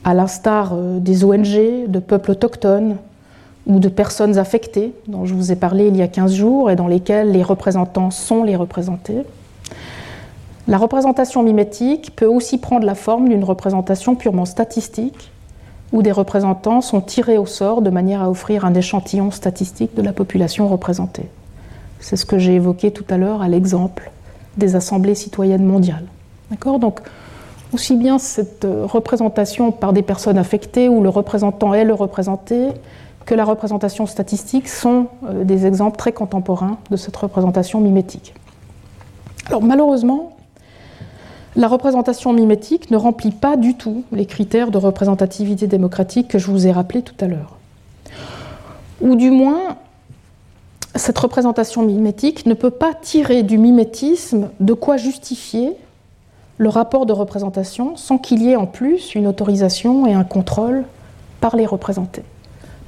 à l'instar euh, des ONG, de peuples autochtones ou de personnes affectées, dont je vous ai parlé il y a 15 jours et dans lesquelles les représentants sont les représentés, la représentation mimétique peut aussi prendre la forme d'une représentation purement statistique, où des représentants sont tirés au sort de manière à offrir un échantillon statistique de la population représentée. C'est ce que j'ai évoqué tout à l'heure à l'exemple des assemblées citoyennes mondiales. D'accord? Donc, aussi bien cette euh, représentation par des personnes affectées où le représentant est le représenté, que la représentation statistique sont euh, des exemples très contemporains de cette représentation mimétique. Alors malheureusement, la représentation mimétique ne remplit pas du tout les critères de représentativité démocratique que je vous ai rappelés tout à l'heure. Ou du moins, cette représentation mimétique ne peut pas tirer du mimétisme de quoi justifier le rapport de représentation sans qu'il y ait en plus une autorisation et un contrôle par les représentés.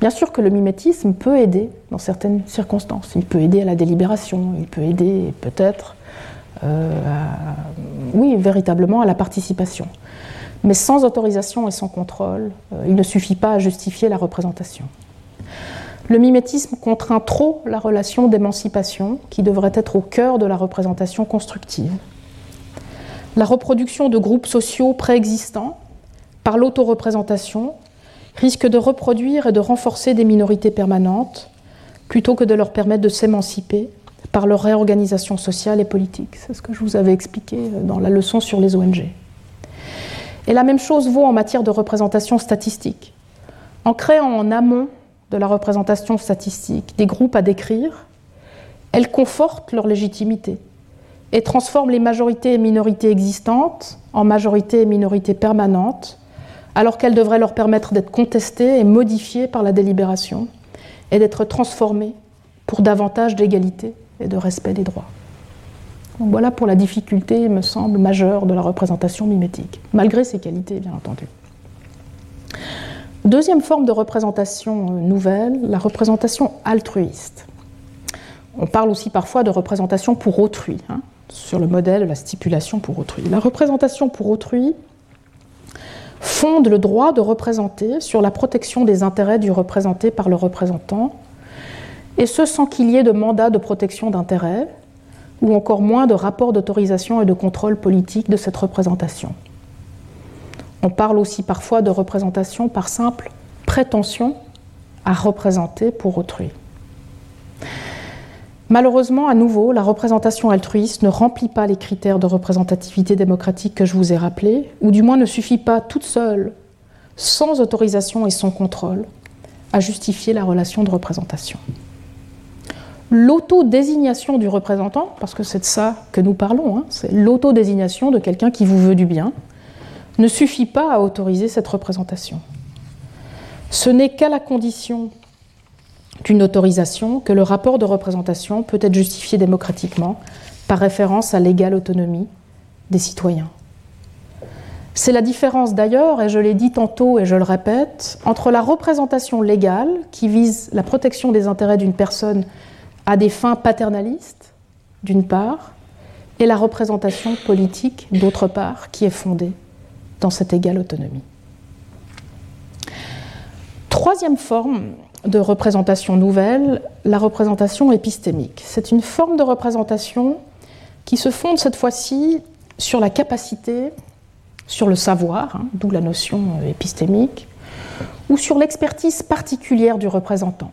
Bien sûr que le mimétisme peut aider dans certaines circonstances. Il peut aider à la délibération, il peut aider peut-être, euh, oui, véritablement à la participation. Mais sans autorisation et sans contrôle, euh, il ne suffit pas à justifier la représentation. Le mimétisme contraint trop la relation d'émancipation qui devrait être au cœur de la représentation constructive la reproduction de groupes sociaux préexistants par l'autoreprésentation risque de reproduire et de renforcer des minorités permanentes plutôt que de leur permettre de s'émanciper par leur réorganisation sociale et politique. C'est ce que je vous avais expliqué dans la leçon sur les ONG. Et la même chose vaut en matière de représentation statistique. En créant en amont de la représentation statistique des groupes à décrire, elle conforte leur légitimité et transforme les majorités et minorités existantes en majorités et minorités permanentes, alors qu'elles devraient leur permettre d'être contestées et modifiées par la délibération et d'être transformées pour davantage d'égalité et de respect des droits. voilà pour la difficulté, me semble, majeure de la représentation mimétique, malgré ses qualités, bien entendu. Deuxième forme de représentation euh, nouvelle, la représentation altruiste. On parle aussi parfois de représentation pour autrui. Hein sur le modèle de la stipulation pour autrui. La représentation pour autrui fonde le droit de représenter sur la protection des intérêts du représenté par le représentant, et ce sans qu'il y ait de mandat de protection d'intérêts, ou encore moins de rapport d'autorisation et de contrôle politique de cette représentation. On parle aussi parfois de représentation par simple prétention à représenter pour autrui. Malheureusement, à nouveau, la représentation altruiste ne remplit pas les critères de représentativité démocratique que je vous ai rappelés, ou du moins ne suffit pas toute seule, sans autorisation et sans contrôle, à justifier la relation de représentation. L'autodésignation du représentant, parce que c'est de ça que nous parlons, hein, c'est l'autodésignation de quelqu'un qui vous veut du bien, ne suffit pas à autoriser cette représentation. Ce n'est qu'à la condition d'une autorisation que le rapport de représentation peut être justifié démocratiquement par référence à l'égale autonomie des citoyens. C'est la différence d'ailleurs, et je l'ai dit tantôt et je le répète, entre la représentation légale qui vise la protection des intérêts d'une personne à des fins paternalistes, d'une part, et la représentation politique, d'autre part, qui est fondée dans cette égale autonomie. Troisième forme de représentation nouvelle, la représentation épistémique. C'est une forme de représentation qui se fonde cette fois-ci sur la capacité, sur le savoir, hein, d'où la notion euh, épistémique, ou sur l'expertise particulière du représentant.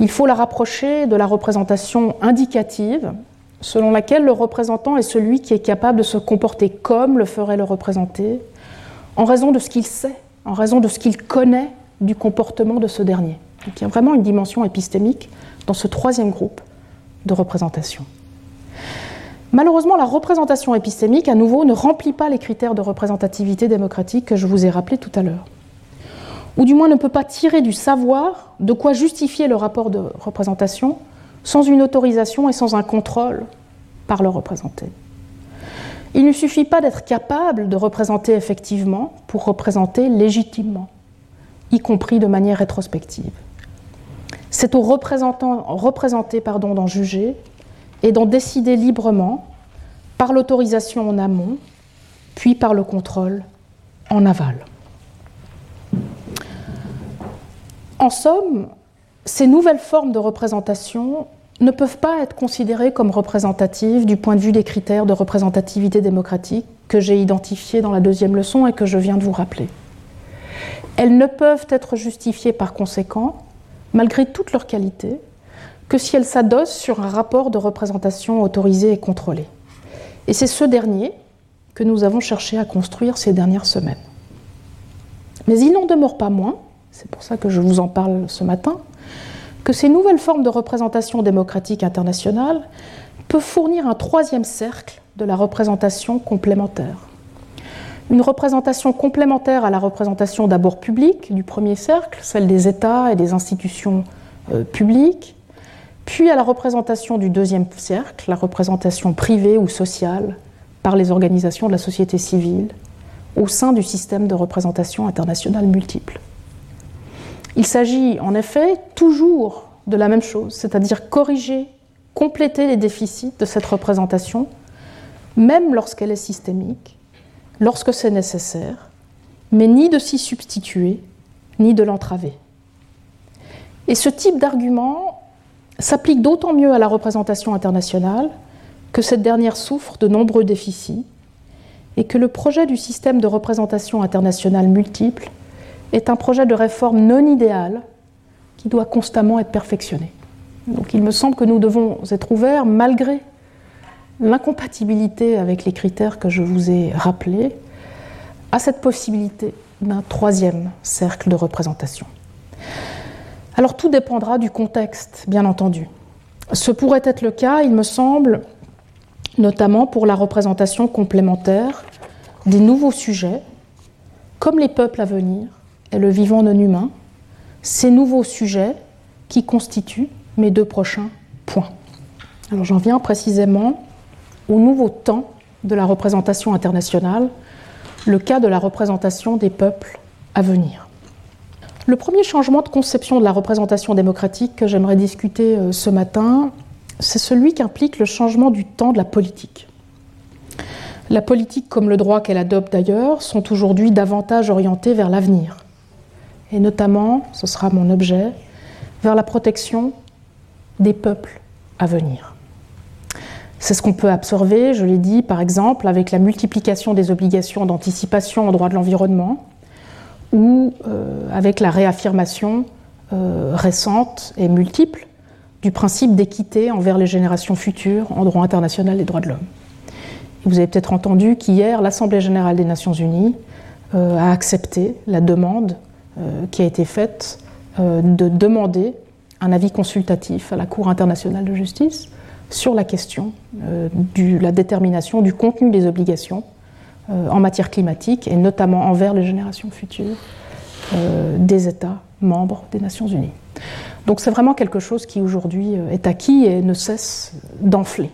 Il faut la rapprocher de la représentation indicative, selon laquelle le représentant est celui qui est capable de se comporter comme le ferait le représenté, en raison de ce qu'il sait, en raison de ce qu'il connaît du comportement de ce dernier. Donc il y a vraiment une dimension épistémique dans ce troisième groupe de représentation. Malheureusement, la représentation épistémique, à nouveau, ne remplit pas les critères de représentativité démocratique que je vous ai rappelés tout à l'heure. Ou du moins ne peut pas tirer du savoir de quoi justifier le rapport de représentation sans une autorisation et sans un contrôle par le représenté. Il ne suffit pas d'être capable de représenter effectivement pour représenter légitimement, y compris de manière rétrospective. C'est au représenté pardon, d'en juger et d'en décider librement par l'autorisation en amont, puis par le contrôle en aval. En somme, ces nouvelles formes de représentation ne peuvent pas être considérées comme représentatives du point de vue des critères de représentativité démocratique que j'ai identifiés dans la deuxième leçon et que je viens de vous rappeler. Elles ne peuvent être justifiées par conséquent, malgré toute leur qualité, que si elles s'adossent sur un rapport de représentation autorisé et contrôlé. Et c'est ce dernier que nous avons cherché à construire ces dernières semaines. Mais il n'en demeure pas moins, c'est pour ça que je vous en parle ce matin, que ces nouvelles formes de représentation démocratique internationale peuvent fournir un troisième cercle de la représentation complémentaire. Une représentation complémentaire à la représentation d'abord publique du premier cercle, celle des États et des institutions euh, publiques, puis à la représentation du deuxième cercle, la représentation privée ou sociale par les organisations de la société civile au sein du système de représentation internationale multiple. Il s'agit en effet toujours de la même chose, c'est-à-dire corriger, compléter les déficits de cette représentation, même lorsqu'elle est systémique, lorsque c'est nécessaire, mais ni de s'y substituer, ni de l'entraver. Et ce type d'argument s'applique d'autant mieux à la représentation internationale que cette dernière souffre de nombreux déficits et que le projet du système de représentation internationale multiple est un projet de réforme non idéal qui doit constamment être perfectionné. Donc il me semble que nous devons être ouverts, malgré l'incompatibilité avec les critères que je vous ai rappelés, à cette possibilité d'un troisième cercle de représentation. Alors tout dépendra du contexte, bien entendu. Ce pourrait être le cas, il me semble, notamment pour la représentation complémentaire des nouveaux sujets, comme les peuples à venir, et le vivant non humain, ces nouveaux sujets qui constituent mes deux prochains points. Alors j'en viens précisément au nouveau temps de la représentation internationale, le cas de la représentation des peuples à venir. Le premier changement de conception de la représentation démocratique que j'aimerais discuter euh, ce matin, c'est celui qui implique le changement du temps de la politique. La politique, comme le droit qu'elle adopte d'ailleurs, sont aujourd'hui davantage orientées vers l'avenir et notamment, ce sera mon objet, vers la protection des peuples à venir. C'est ce qu'on peut observer, je l'ai dit, par exemple, avec la multiplication des obligations d'anticipation en droit de l'environnement ou euh, avec la réaffirmation euh, récente et multiple du principe d'équité envers les générations futures en droit international des droits de l'homme. Vous avez peut-être entendu qu'hier, l'Assemblée générale des Nations unies euh, a accepté la demande qui a été faite euh, de demander un avis consultatif à la Cour internationale de justice sur la question euh, de la détermination du contenu des obligations en matière climatique et notamment envers les générations futures des États membres des Nations Unies. Donc c'est vraiment quelque chose qui aujourd'hui est acquis et ne cesse d'enfler.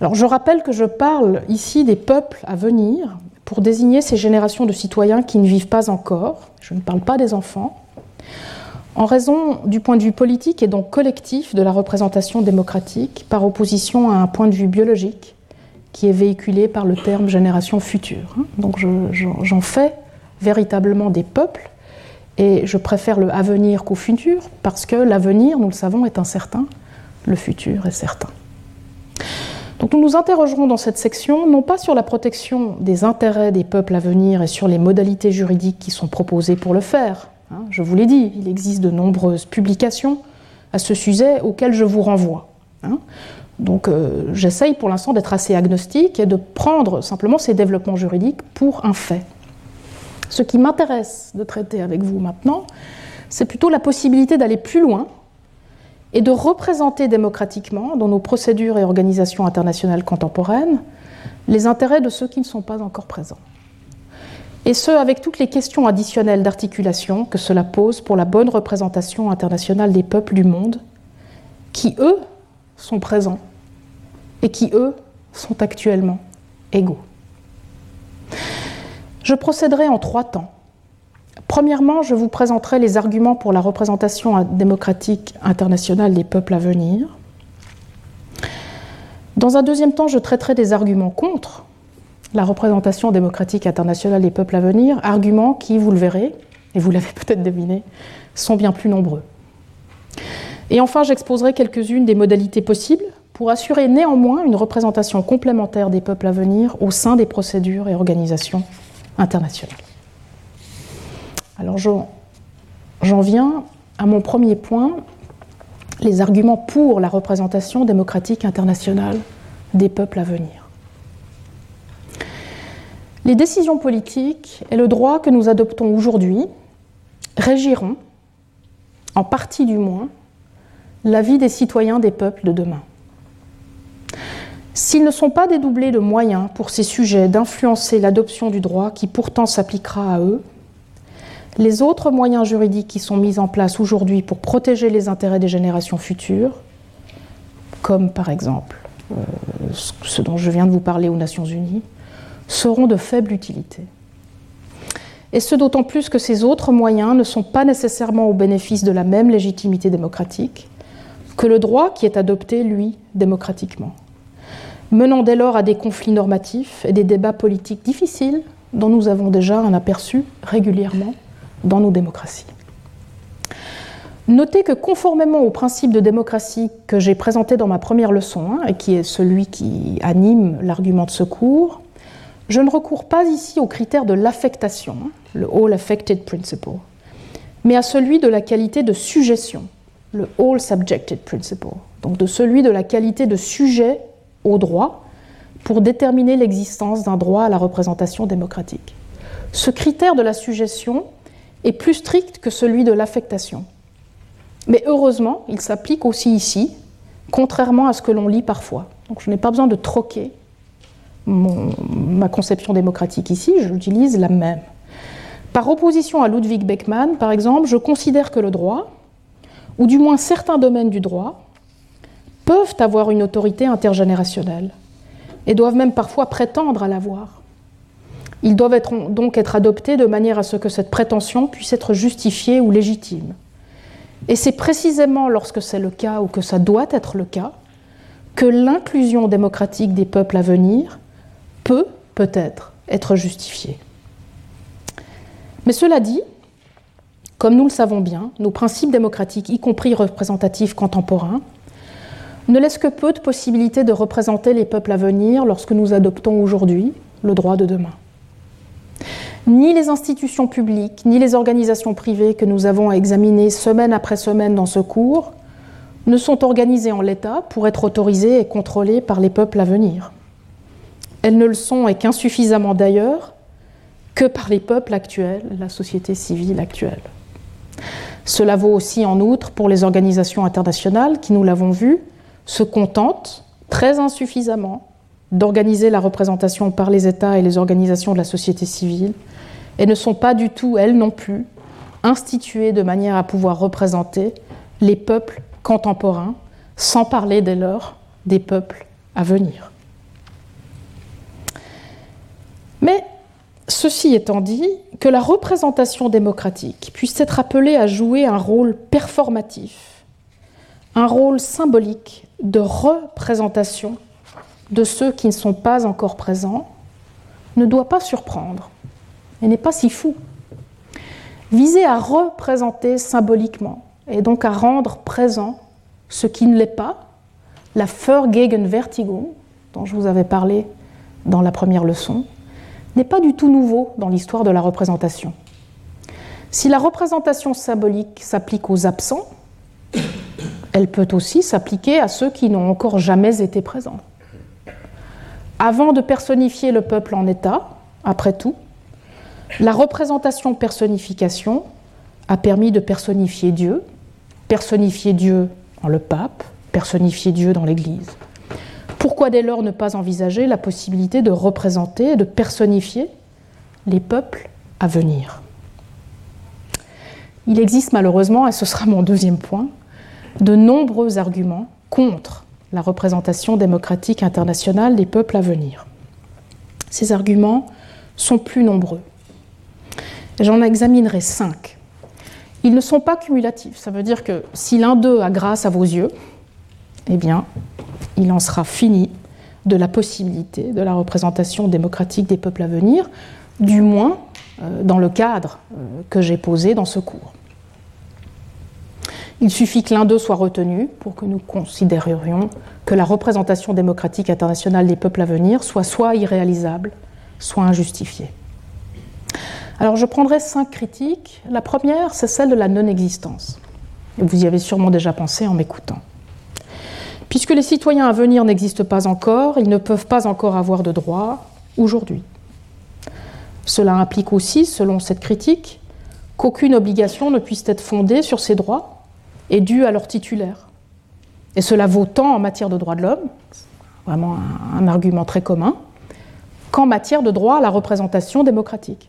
Alors je rappelle que je parle ici des peuples à venir pour désigner ces générations de citoyens qui ne vivent pas encore, je ne parle pas des enfants, en raison du point de vue politique et donc collectif de la représentation démocratique, par opposition à un point de vue biologique qui est véhiculé par le terme génération future. Donc j'en fais véritablement des peuples, et je préfère le avenir qu'au futur, parce que l'avenir, nous le savons, est incertain, le futur est certain. Donc nous nous interrogerons dans cette section non pas sur la protection des intérêts des peuples à venir et sur les modalités juridiques qui sont proposées pour le faire. Hein. je vous l'ai dit, il existe de nombreuses publications à ce sujet auxquelles je vous renvoie. Hein. Donc euh, j'essaye pour l'instant d'être assez agnostique et de prendre simplement ces développements juridiques pour un fait. Ce qui m'intéresse de traiter avec vous maintenant, c'est plutôt la possibilité d'aller plus loin et de représenter démocratiquement, dans nos procédures et organisations internationales contemporaines, les intérêts de ceux qui ne sont pas encore présents. Et ce, avec toutes les questions additionnelles d'articulation que cela pose pour la bonne représentation internationale des peuples du monde, qui, eux, sont présents et qui, eux, sont actuellement égaux. Je procéderai en trois temps. Premièrement, je vous présenterai les arguments pour la représentation démocratique internationale des peuples à venir. Dans un deuxième temps, je traiterai des arguments contre la représentation démocratique internationale des peuples à venir, arguments qui, vous le verrez, et vous l'avez peut-être deviné, sont bien plus nombreux. Et enfin, j'exposerai quelques-unes des modalités possibles pour assurer néanmoins une représentation complémentaire des peuples à venir au sein des procédures et organisations internationales. Alors j'en viens à mon premier point, les arguments pour la représentation démocratique internationale des peuples à venir. Les décisions politiques et le droit que nous adoptons aujourd'hui régiront, en partie du moins, la vie des citoyens des peuples de demain. S'ils ne sont pas dédoublés de moyens pour ces sujets d'influencer l'adoption du droit qui pourtant s'appliquera à eux, les autres moyens juridiques qui sont mis en place aujourd'hui pour protéger les intérêts des générations futures, comme par exemple euh, ce dont je viens de vous parler aux Nations Unies, seront de faible utilité. Et ce d'autant plus que ces autres moyens ne sont pas nécessairement au bénéfice de la même légitimité démocratique que le droit qui est adopté, lui, démocratiquement, menant dès lors à des conflits normatifs et des débats politiques difficiles dont nous avons déjà un aperçu régulièrement dans nos démocraties. Notez que conformément au principe de démocratie que j'ai présenté dans ma première leçon, hein, et qui est celui qui anime l'argument de secours, je ne recours pas ici au critère de l'affectation, le All Affected Principle, mais à celui de la qualité de suggestion, le All Subjected Principle, donc de celui de la qualité de sujet au droit pour déterminer l'existence d'un droit à la représentation démocratique. Ce critère de la suggestion est plus strict que celui de l'affectation. Mais heureusement, il s'applique aussi ici, contrairement à ce que l'on lit parfois. Donc je n'ai pas besoin de troquer ma conception démocratique ici, j'utilise la même. Par opposition à Ludwig Beckmann, par exemple, je considère que le droit, ou du moins certains domaines du droit, peuvent avoir une autorité intergénérationnelle et doivent même parfois prétendre à l'avoir. Ils doivent donc être adoptés de manière à ce que cette prétention puisse être justifiée ou légitime. Et c'est précisément lorsque c'est le cas ou que ça doit être le cas que l'inclusion démocratique des peuples à venir peut peut-être être justifiée. Mais cela dit, comme nous le savons bien, nos principes démocratiques, y compris représentatifs contemporains, ne laissent que peu de possibilités de représenter les peuples à venir lorsque nous adoptons aujourd'hui le droit de demain. Ni les institutions publiques, ni les organisations privées que nous avons à examiner semaine après semaine dans ce cours ne sont organisées en l'état pour être autorisées et contrôlées par les peuples à venir. Elles ne le sont, et qu'insuffisamment d'ailleurs, que par les peuples actuels, la société civile actuelle. Cela vaut aussi en outre pour les organisations internationales qui, nous l'avons vu, se contentent très insuffisamment d'organiser la représentation par les États et les organisations de la société civile et ne sont pas du tout, elles non plus, instituées de manière à pouvoir représenter les peuples contemporains, sans parler dès lors des peuples à venir. Mais ceci étant dit, que la représentation démocratique puisse être appelée à jouer un rôle performatif, un rôle symbolique de représentation de ceux qui ne sont pas encore présents ne doit pas surprendre et n'est pas si fou. Viser à représenter symboliquement et donc à rendre présent ce qui ne l'est pas, la Vertigo, dont je vous avais parlé dans la première leçon, n'est pas du tout nouveau dans l'histoire de la représentation. Si la représentation symbolique s'applique aux absents, elle peut aussi s'appliquer à ceux qui n'ont encore jamais été présents. Avant de personnifier le peuple en État, après tout, la représentation personnification a permis de personnifier Dieu, personnifier Dieu le pape, personnifié Dieu dans l'Église. Pourquoi dès lors ne pas envisager la possibilité de représenter et de personnifier les peuples à venir? Il existe malheureusement, et ce sera mon deuxième point, de nombreux arguments contre la représentation démocratique internationale des peuples à venir. Ces arguments sont plus nombreux. J'en examinerai cinq. Ils ne sont pas cumulatifs. Ça veut dire que si l'un d'eux a grâce à vos yeux, eh bien, il en sera fini de la possibilité de la représentation démocratique des peuples à venir, du moins euh, dans le cadre euh, que j'ai posé dans ce cours. Il suffit que l'un d'eux soit retenu pour que nous considérions que la représentation démocratique internationale des peuples à venir soit soit irréalisable, soit injustifiée. Alors je prendrai cinq critiques. La première, c'est celle de la non-existence. Vous y avez sûrement déjà pensé en m'écoutant. Puisque les citoyens à venir n'existent pas encore, ils ne peuvent pas encore avoir de droits aujourd'hui. Cela implique aussi, selon cette critique, qu'aucune obligation ne puisse être fondée sur ces droits et due à leur titulaire. Et cela vaut tant en matière de droits de l'homme, vraiment un, argument très commun, qu'en matière de droit à la représentation démocratique.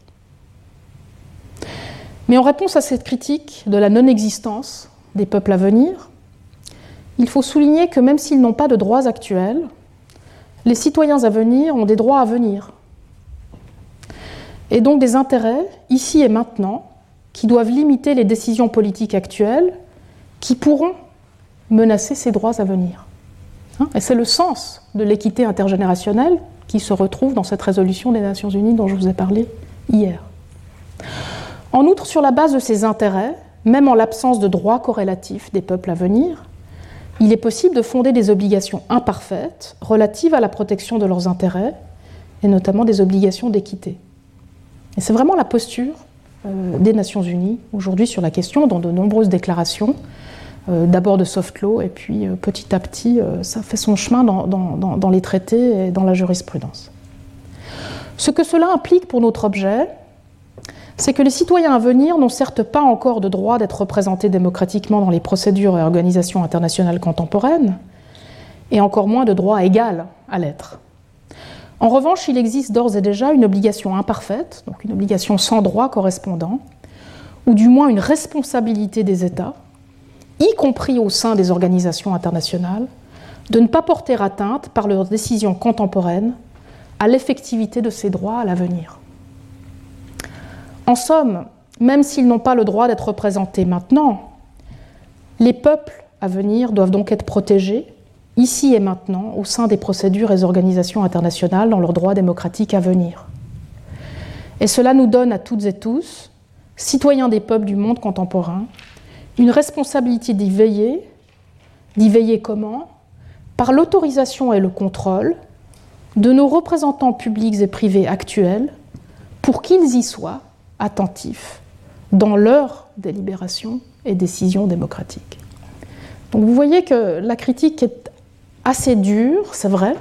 Mais en réponse à cette critique de la non-existence des peuples à venir, il faut souligner que même s'ils n'ont pas de droits actuels, les citoyens à venir ont des droits à venir. Et donc des intérêts, ici et maintenant, qui doivent limiter les décisions politiques actuelles qui pourront menacer ces droits à venir. Hein, et c'est le sens de l'équité intergénérationnelle qui se retrouve dans cette résolution des Nations Unies dont je vous ai parlé hier. En outre, sur la base de ces intérêts, même en l'absence de droits corrélatifs des peuples à venir, il est possible de fonder des obligations imparfaites relatives à la protection de leurs intérêts, et notamment des obligations d'équité. Et c'est vraiment la posture euh, des Nations Unies aujourd'hui sur la question, dans de nombreuses déclarations, d'abord de soft law, et puis euh, petit à petit, ça fait son chemin dans, les traités et dans la jurisprudence. Ce que cela implique pour notre objet, c'est que les citoyens à venir n'ont certes pas encore de droit d'être représentés démocratiquement dans les procédures et organisations internationales contemporaines, et encore moins de droit égal à l'être. En revanche, il existe d'ores et déjà une obligation imparfaite, donc une obligation sans droit correspondant, ou du moins une responsabilité des États, y compris au sein des organisations internationales, de ne pas porter atteinte par leurs décisions contemporaines à l'effectivité de ces droits à l'avenir. En somme, même s'ils n'ont pas le droit d'être représentés maintenant, les peuples à venir doivent donc être protégés, ici et maintenant, au sein des procédures et organisations internationales dans leurs droits démocratiques à venir. Et cela nous donne à toutes et tous, citoyens des peuples du monde contemporain, une responsabilité d'y veiller. D'y veiller comment? Par l'autorisation et le contrôle de nos représentants publics et privés actuels pour qu'ils y soient attentifs dans leur délibération et décision démocratique. Donc vous voyez que la critique est assez dure, c'est vrai,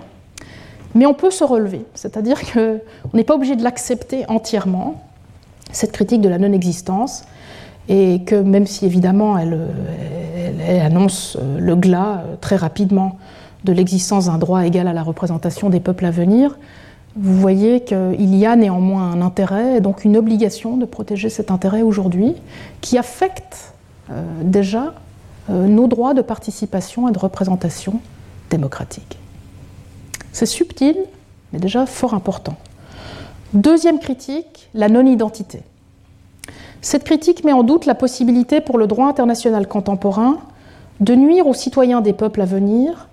mais on peut se relever. C'est-à-dire qu'on n'est pas obligé de l'accepter entièrement, cette critique de la non-existence, et que même si évidemment elle, elle annonce le glas très rapidement de l'existence d'un droit égal à la représentation des peuples à venir, vous voyez qu'il y a néanmoins un intérêt et donc une obligation de protéger cet intérêt aujourd'hui qui affecte euh, déjà euh, nos droits de participation et de représentation démocratique. C'est subtil, mais déjà fort important. Deuxième critique, la non-identité. Cette critique met en doute la possibilité pour le droit international contemporain de nuire aux citoyens des peuples à venir,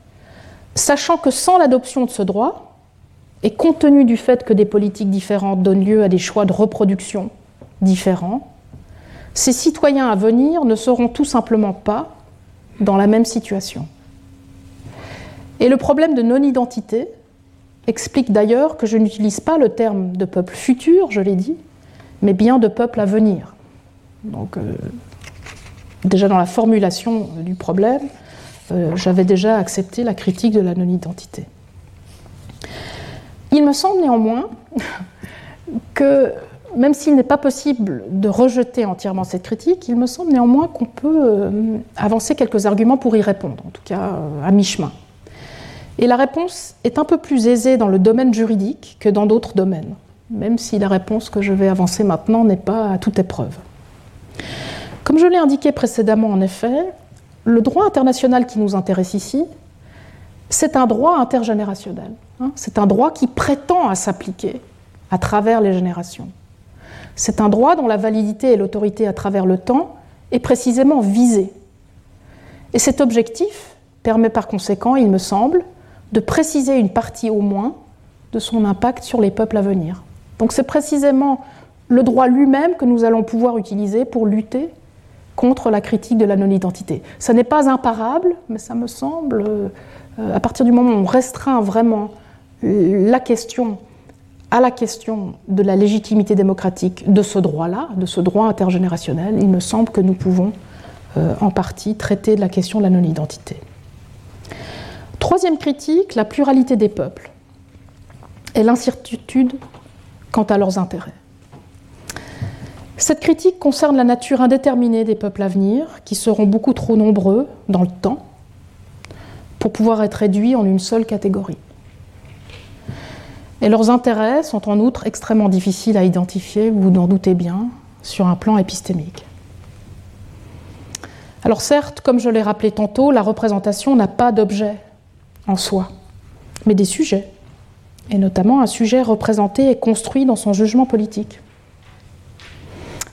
sachant que sans l'adoption de ce droit, et compte tenu du fait que des politiques différentes donnent lieu à des choix de reproduction différents, ces citoyens à venir ne seront tout simplement pas dans la même situation. Et le problème de non-identité explique d'ailleurs que je n'utilise pas le terme de peuple futur, je l'ai dit, mais bien de peuple à venir. Donc, euh, déjà dans la formulation du problème, euh, j'avais déjà accepté la critique de la non-identité. Il me semble néanmoins que même s'il n'est pas possible de rejeter entièrement cette critique, il me semble néanmoins qu'on peut euh, avancer quelques arguments pour y répondre, en tout cas euh, à mi-chemin. Et la réponse est un peu plus aisée dans le domaine juridique que dans d'autres domaines, même si la réponse que je vais avancer maintenant n'est pas à toute épreuve. Comme je l'ai indiqué précédemment, en effet, le droit international qui nous intéresse ici, c'est un droit intergénérationnel. Hein. c'est un droit qui prétend à s'appliquer à travers les générations. C'est un droit dont la validité et l'autorité à travers le temps est précisément visée. Et cet objectif permet par conséquent, il me semble, de préciser une partie au moins de son impact sur les peuples à venir. Donc c'est précisément le droit lui-même que nous allons pouvoir utiliser pour lutter contre la critique de la non-identité. Ça n'est pas imparable, mais ça me semble, euh, à partir du moment où on restreint vraiment la question à la question de la légitimité démocratique de ce droit-là, de ce droit intergénérationnel, il me semble que nous pouvons euh, en partie traiter de la question de la non-identité. Troisième critique, la pluralité des peuples et l'incertitude quant à leurs intérêts. Cette critique concerne la nature indéterminée des peuples à venir, qui seront beaucoup trop nombreux dans le temps pour pouvoir être réduits en une seule catégorie. Et leurs intérêts sont en outre extrêmement difficiles à identifier, vous n'en doutez bien, sur un plan épistémique. Alors certes, comme je l'ai rappelé tantôt, la représentation n'a pas d'objet en soi, mais des sujets, et notamment un sujet représenté et construit dans son jugement politique.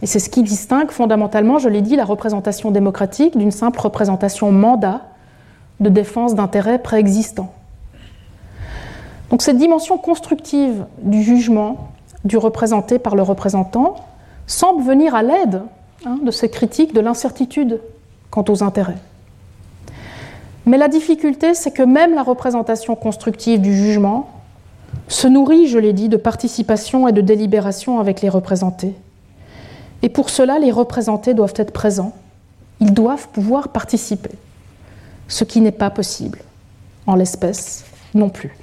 Et c'est ce qui distingue fondamentalement, je l'ai dit, la représentation démocratique d'une simple représentation mandat de défense d'intérêts préexistants. Donc cette dimension constructive du jugement, du représenté par le représentant, semble venir à l'aide hein, de ces critiques de l'incertitude quant aux intérêts. Mais la difficulté, c'est que même la représentation constructive du jugement se nourrit, je l'ai dit, de participation et de délibération avec les représentés. Et pour cela, les représentés doivent être présents. Ils doivent pouvoir participer, ce qui n'est pas possible en l'espèce non plus.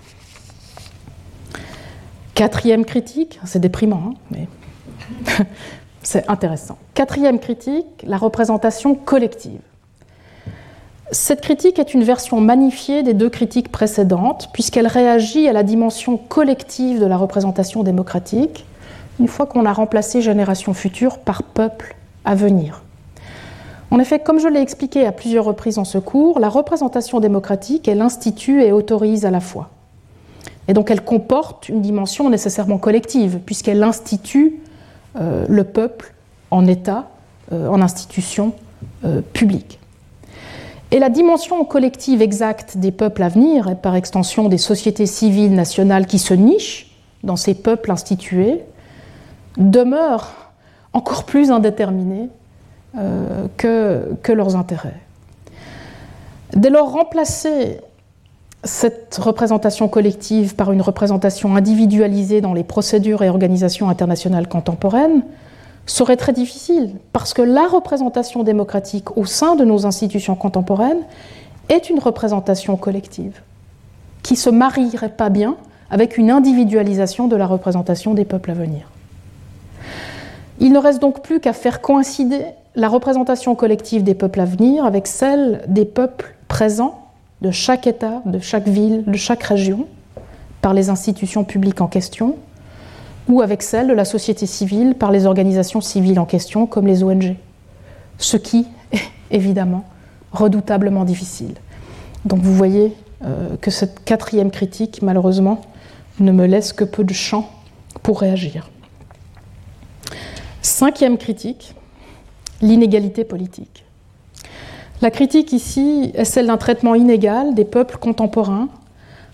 Quatrième critique, c'est déprimant, hein, mais c'est intéressant. Quatrième critique, la représentation collective. Cette critique est une version magnifiée des deux critiques précédentes, puisqu'elle réagit à la dimension collective de la représentation démocratique, une fois qu'on a remplacé génération future par peuple à venir. En effet, comme je l'ai expliqué à plusieurs reprises en ce cours, la représentation démocratique, elle institue et autorise à la fois. Et donc elle comporte une dimension nécessairement collective, puisqu'elle institue euh, le peuple en État, euh, en institution euh, publique. Et la dimension collective exacte des peuples à venir, et par extension des sociétés civiles nationales qui se nichent dans ces peuples institués, demeure encore plus indéterminée que, que leurs intérêts. Dès lors, remplacer cette représentation collective par une représentation individualisée dans les procédures et organisations internationales contemporaines serait très difficile, parce que la représentation démocratique au sein de nos institutions contemporaines est une représentation collective, qui ne se marierait pas bien avec une individualisation de la représentation des peuples à venir. Il ne reste donc plus qu'à faire coïncider la représentation collective des peuples à venir avec celle des peuples présents de chaque État, de chaque ville, de chaque région, par les institutions publiques en question, ou avec celle de la société civile par les organisations civiles en question, comme les ONG. Ce qui est évidemment redoutablement difficile. Donc vous voyez euh, que cette quatrième critique, malheureusement, ne me laisse que peu de champ pour réagir. Cinquième critique, l'inégalité politique. La critique ici est celle d'un traitement inégal des peuples contemporains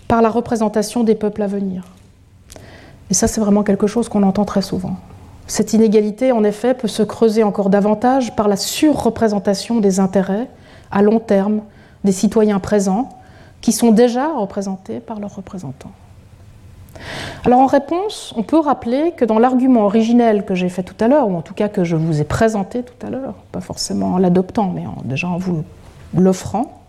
par la représentation des peuples à venir. Et ça, c'est vraiment quelque chose qu'on entend très souvent. Cette inégalité, en effet, peut se creuser encore davantage par la surreprésentation des intérêts à long terme des citoyens présents qui sont déjà représentés par leurs représentants. Alors en réponse, on peut rappeler que dans l'argument originel que j'ai fait tout à l'heure, ou en tout cas que je vous ai présenté tout à l'heure, pas forcément en l'adoptant, mais déjà en vous l'offrant,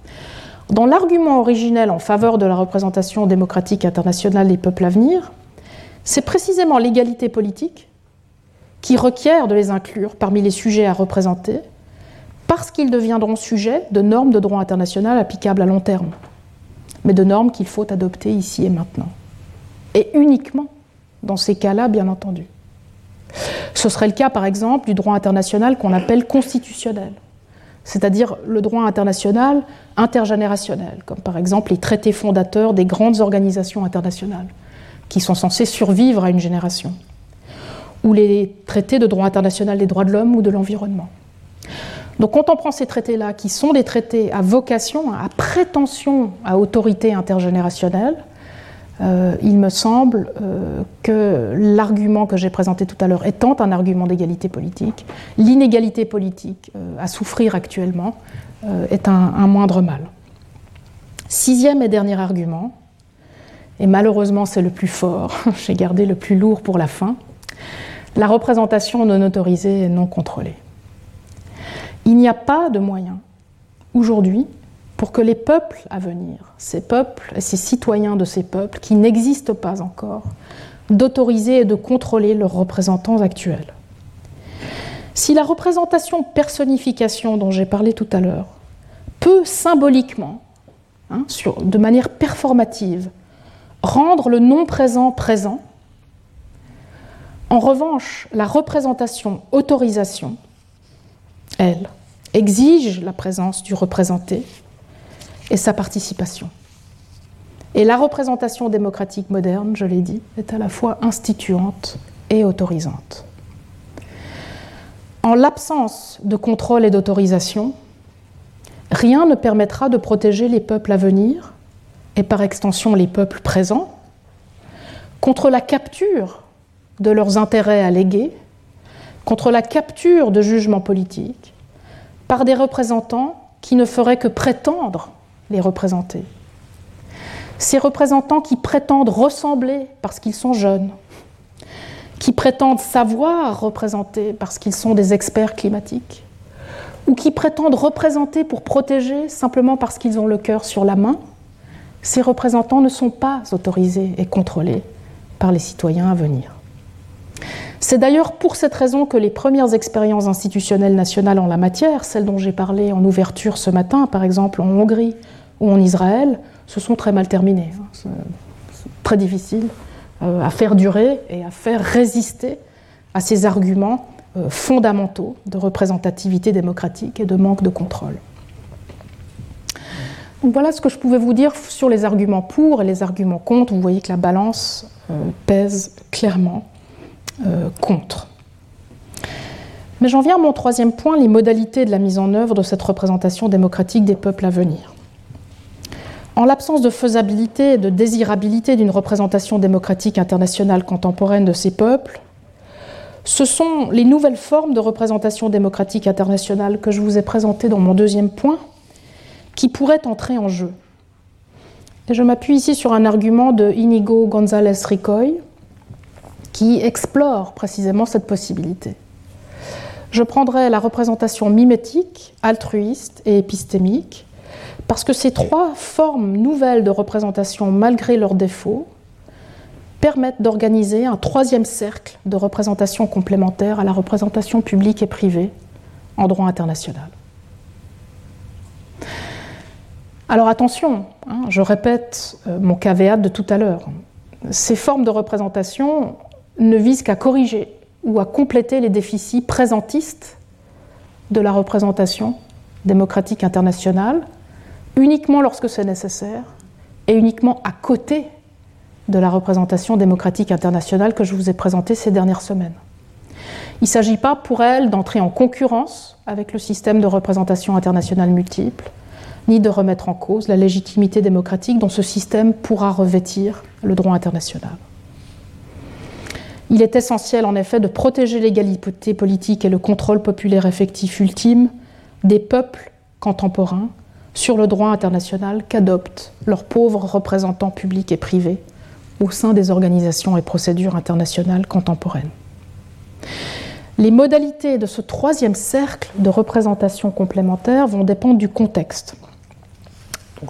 dans l'argument originel en faveur de la représentation démocratique internationale des peuples à venir, c'est précisément l'égalité politique qui requiert de les inclure parmi les sujets à représenter, parce qu'ils deviendront sujets de normes de droit international applicables à long terme, mais de normes qu'il faut adopter ici et maintenant. Et uniquement dans ces cas-là, bien entendu. Ce serait le cas, par exemple, du droit international qu'on appelle constitutionnel, c'est-à-dire le droit international intergénérationnel, comme par exemple les traités fondateurs des grandes organisations internationales, qui sont censés survivre à une génération, ou les traités de droit international des droits de l'homme ou de l'environnement. Donc quand on prend ces traités-là, qui sont des traités à vocation, à prétention à autorité intergénérationnelle, euh, il me semble euh, que l'argument que j'ai présenté tout à l'heure étant un argument d'égalité politique, l'inégalité politique euh, à souffrir actuellement est un, moindre mal. Sixième et dernier argument, et malheureusement c'est le plus fort, j'ai gardé le plus lourd pour la fin, la représentation non autorisée et non contrôlée. Il n'y a pas de moyen aujourd'hui pour que les peuples à venir, ces peuples et ces citoyens de ces peuples qui n'existent pas encore, d'autoriser et de contrôler leurs représentants actuels. Si la représentation personnification dont j'ai parlé tout à l'heure peut symboliquement, hein, de manière performative, rendre le non présent présent, en revanche, la représentation autorisation, elle, exige la présence du représenté et sa participation. Et la représentation démocratique moderne, je l'ai dit, est à la fois instituante et autorisante. En l'absence de contrôle et d'autorisation, rien ne permettra de protéger les peuples à venir, et par extension les peuples présents, contre la capture de leurs intérêts allégués, contre la capture de jugements politiques, par des représentants qui ne feraient que prétendre les représenter. Ces représentants qui prétendent ressembler parce qu'ils sont jeunes, qui prétendent savoir représenter parce qu'ils sont des experts climatiques, ou qui prétendent représenter pour protéger simplement parce qu'ils ont le cœur sur la main, ces représentants ne sont pas autorisés et contrôlés par les citoyens à venir. C'est d'ailleurs pour cette raison que les premières expériences institutionnelles nationales en la matière, celles dont j'ai parlé en ouverture ce matin, par exemple en Hongrie ou en Israël, se sont très mal terminées. Hein. C'est très difficile euh, à faire durer et à faire résister à ces arguments euh, fondamentaux de représentativité démocratique et de manque de contrôle. voilà ce que je pouvais vous dire sur les arguments pour et les arguments contre. Vous voyez que la balance euh, pèse clairement contre. Mais j'en viens à mon troisième point, les modalités de la mise en œuvre de cette représentation démocratique des peuples à venir. En l'absence de faisabilité et de désirabilité d'une représentation démocratique internationale contemporaine de ces peuples, ce sont les nouvelles formes de représentation démocratique internationale que je vous ai présentées dans mon deuxième point qui pourraient entrer en jeu. Et je m'appuie ici sur un argument de Inigo González Ricoy qui explore précisément cette possibilité. Je prendrai la représentation mimétique, altruiste et épistémique parce que ces trois formes nouvelles de représentation, malgré leurs défauts, permettent d'organiser un troisième cercle de représentation complémentaire à la représentation publique et privée en droit international. Alors attention, hein, je répète euh, mon caveat de tout à l'heure. Ces formes de représentation ne visent qu'à corriger ou à compléter les déficits présentistes de la représentation démocratique internationale uniquement lorsque c'est nécessaire et uniquement à côté de la représentation démocratique internationale que je vous ai présentée ces dernières semaines. Il ne s'agit pas pour elle d'entrer en concurrence avec le système de représentation internationale multiple, ni de remettre en cause la légitimité démocratique dont ce système pourra revêtir le droit international. Il est essentiel en effet de protéger l'égalité politique et le contrôle populaire effectif ultime des peuples contemporains sur le droit international qu'adoptent leurs pauvres représentants publics et privés au sein des organisations et procédures internationales contemporaines. Les modalités de ce troisième cercle de représentation complémentaire vont dépendre du contexte.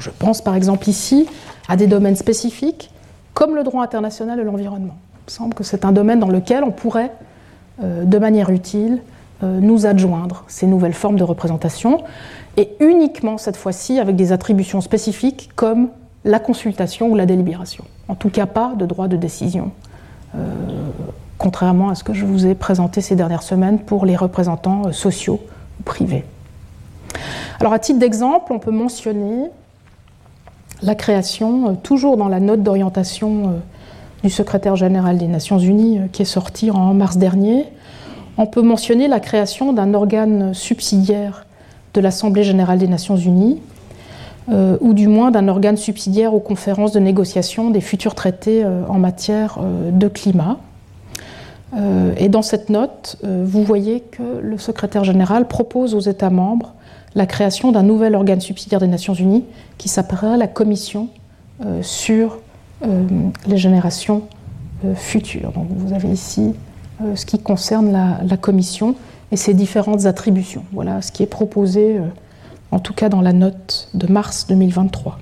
Je pense par exemple ici à des domaines spécifiques comme le droit international et l'environnement. Il me semble que c'est un domaine dans lequel on pourrait de manière utile, nous adjoindre ces nouvelles formes de représentation, et uniquement cette fois-ci avec des attributions spécifiques comme la consultation ou la délibération. En tout cas, pas de droit de décision, contrairement à ce que je vous ai présenté ces dernières semaines pour les représentants sociaux ou privés. Alors, à titre d'exemple, on peut mentionner la création, euh, toujours dans la note d'orientation euh, du secrétaire général des Nations Unies euh, qui est sortie en mars dernier, on peut mentionner la création d'un organe subsidiaire de l'Assemblée générale des Nations Unies, ou du moins d'un organe subsidiaire aux conférences de négociation des futurs traités en matière de climat. et dans cette note, vous voyez que le secrétaire général propose aux États membres la création d'un nouvel organe subsidiaire des Nations Unies qui s'appellera la Commission euh, sur euh, les générations euh, futures. Donc vous avez ici ce qui concerne la, Commission et ses différentes attributions. Voilà ce qui est proposé, en tout cas dans la note de mars 2023.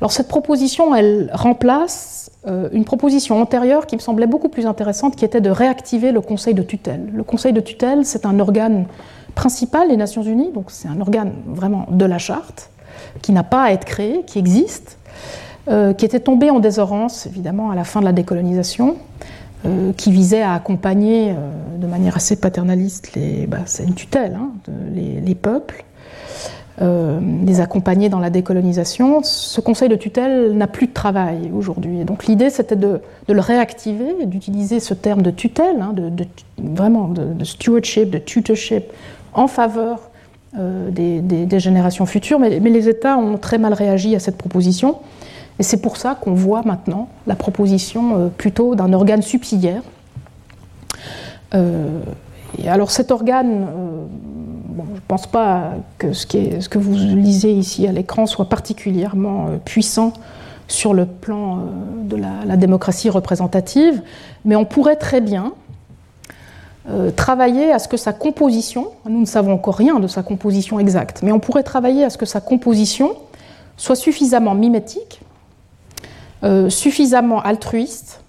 Alors cette proposition, elle remplace une proposition antérieure qui me semblait beaucoup plus intéressante, qui était de réactiver le Conseil de tutelle. Le Conseil de tutelle, c'est un organe principal des Nations Unies, donc c'est un organe vraiment de la charte, qui n'a pas à être créé, qui existe, euh, qui était tombé en déshérence évidemment à la fin de la décolonisation, euh, qui visait à accompagner euh, de manière assez paternaliste, les, bah, c'est une tutelle, hein, les, peuples, les accompagner dans la décolonisation. Ce conseil de tutelle n'a plus de travail aujourd'hui. Donc l'idée c'était de, le réactiver et d'utiliser ce terme de tutelle, hein, de, vraiment de, stewardship, de tutorship en faveur euh, des, générations futures, mais, les États ont très mal réagi à cette proposition. Et c'est pour ça qu'on voit maintenant la proposition euh, plutôt d'un organe subsidiaire. Euh, alors cet organe, je ne pense pas que ce, que vous lisez ici à l'écran soit particulièrement puissant sur le plan de la, démocratie représentative, mais on pourrait très bien euh, travailler à ce que sa composition, nous ne savons encore rien de sa composition exacte, mais on pourrait travailler à ce que sa composition soit suffisamment mimétique, euh, suffisamment altruiste,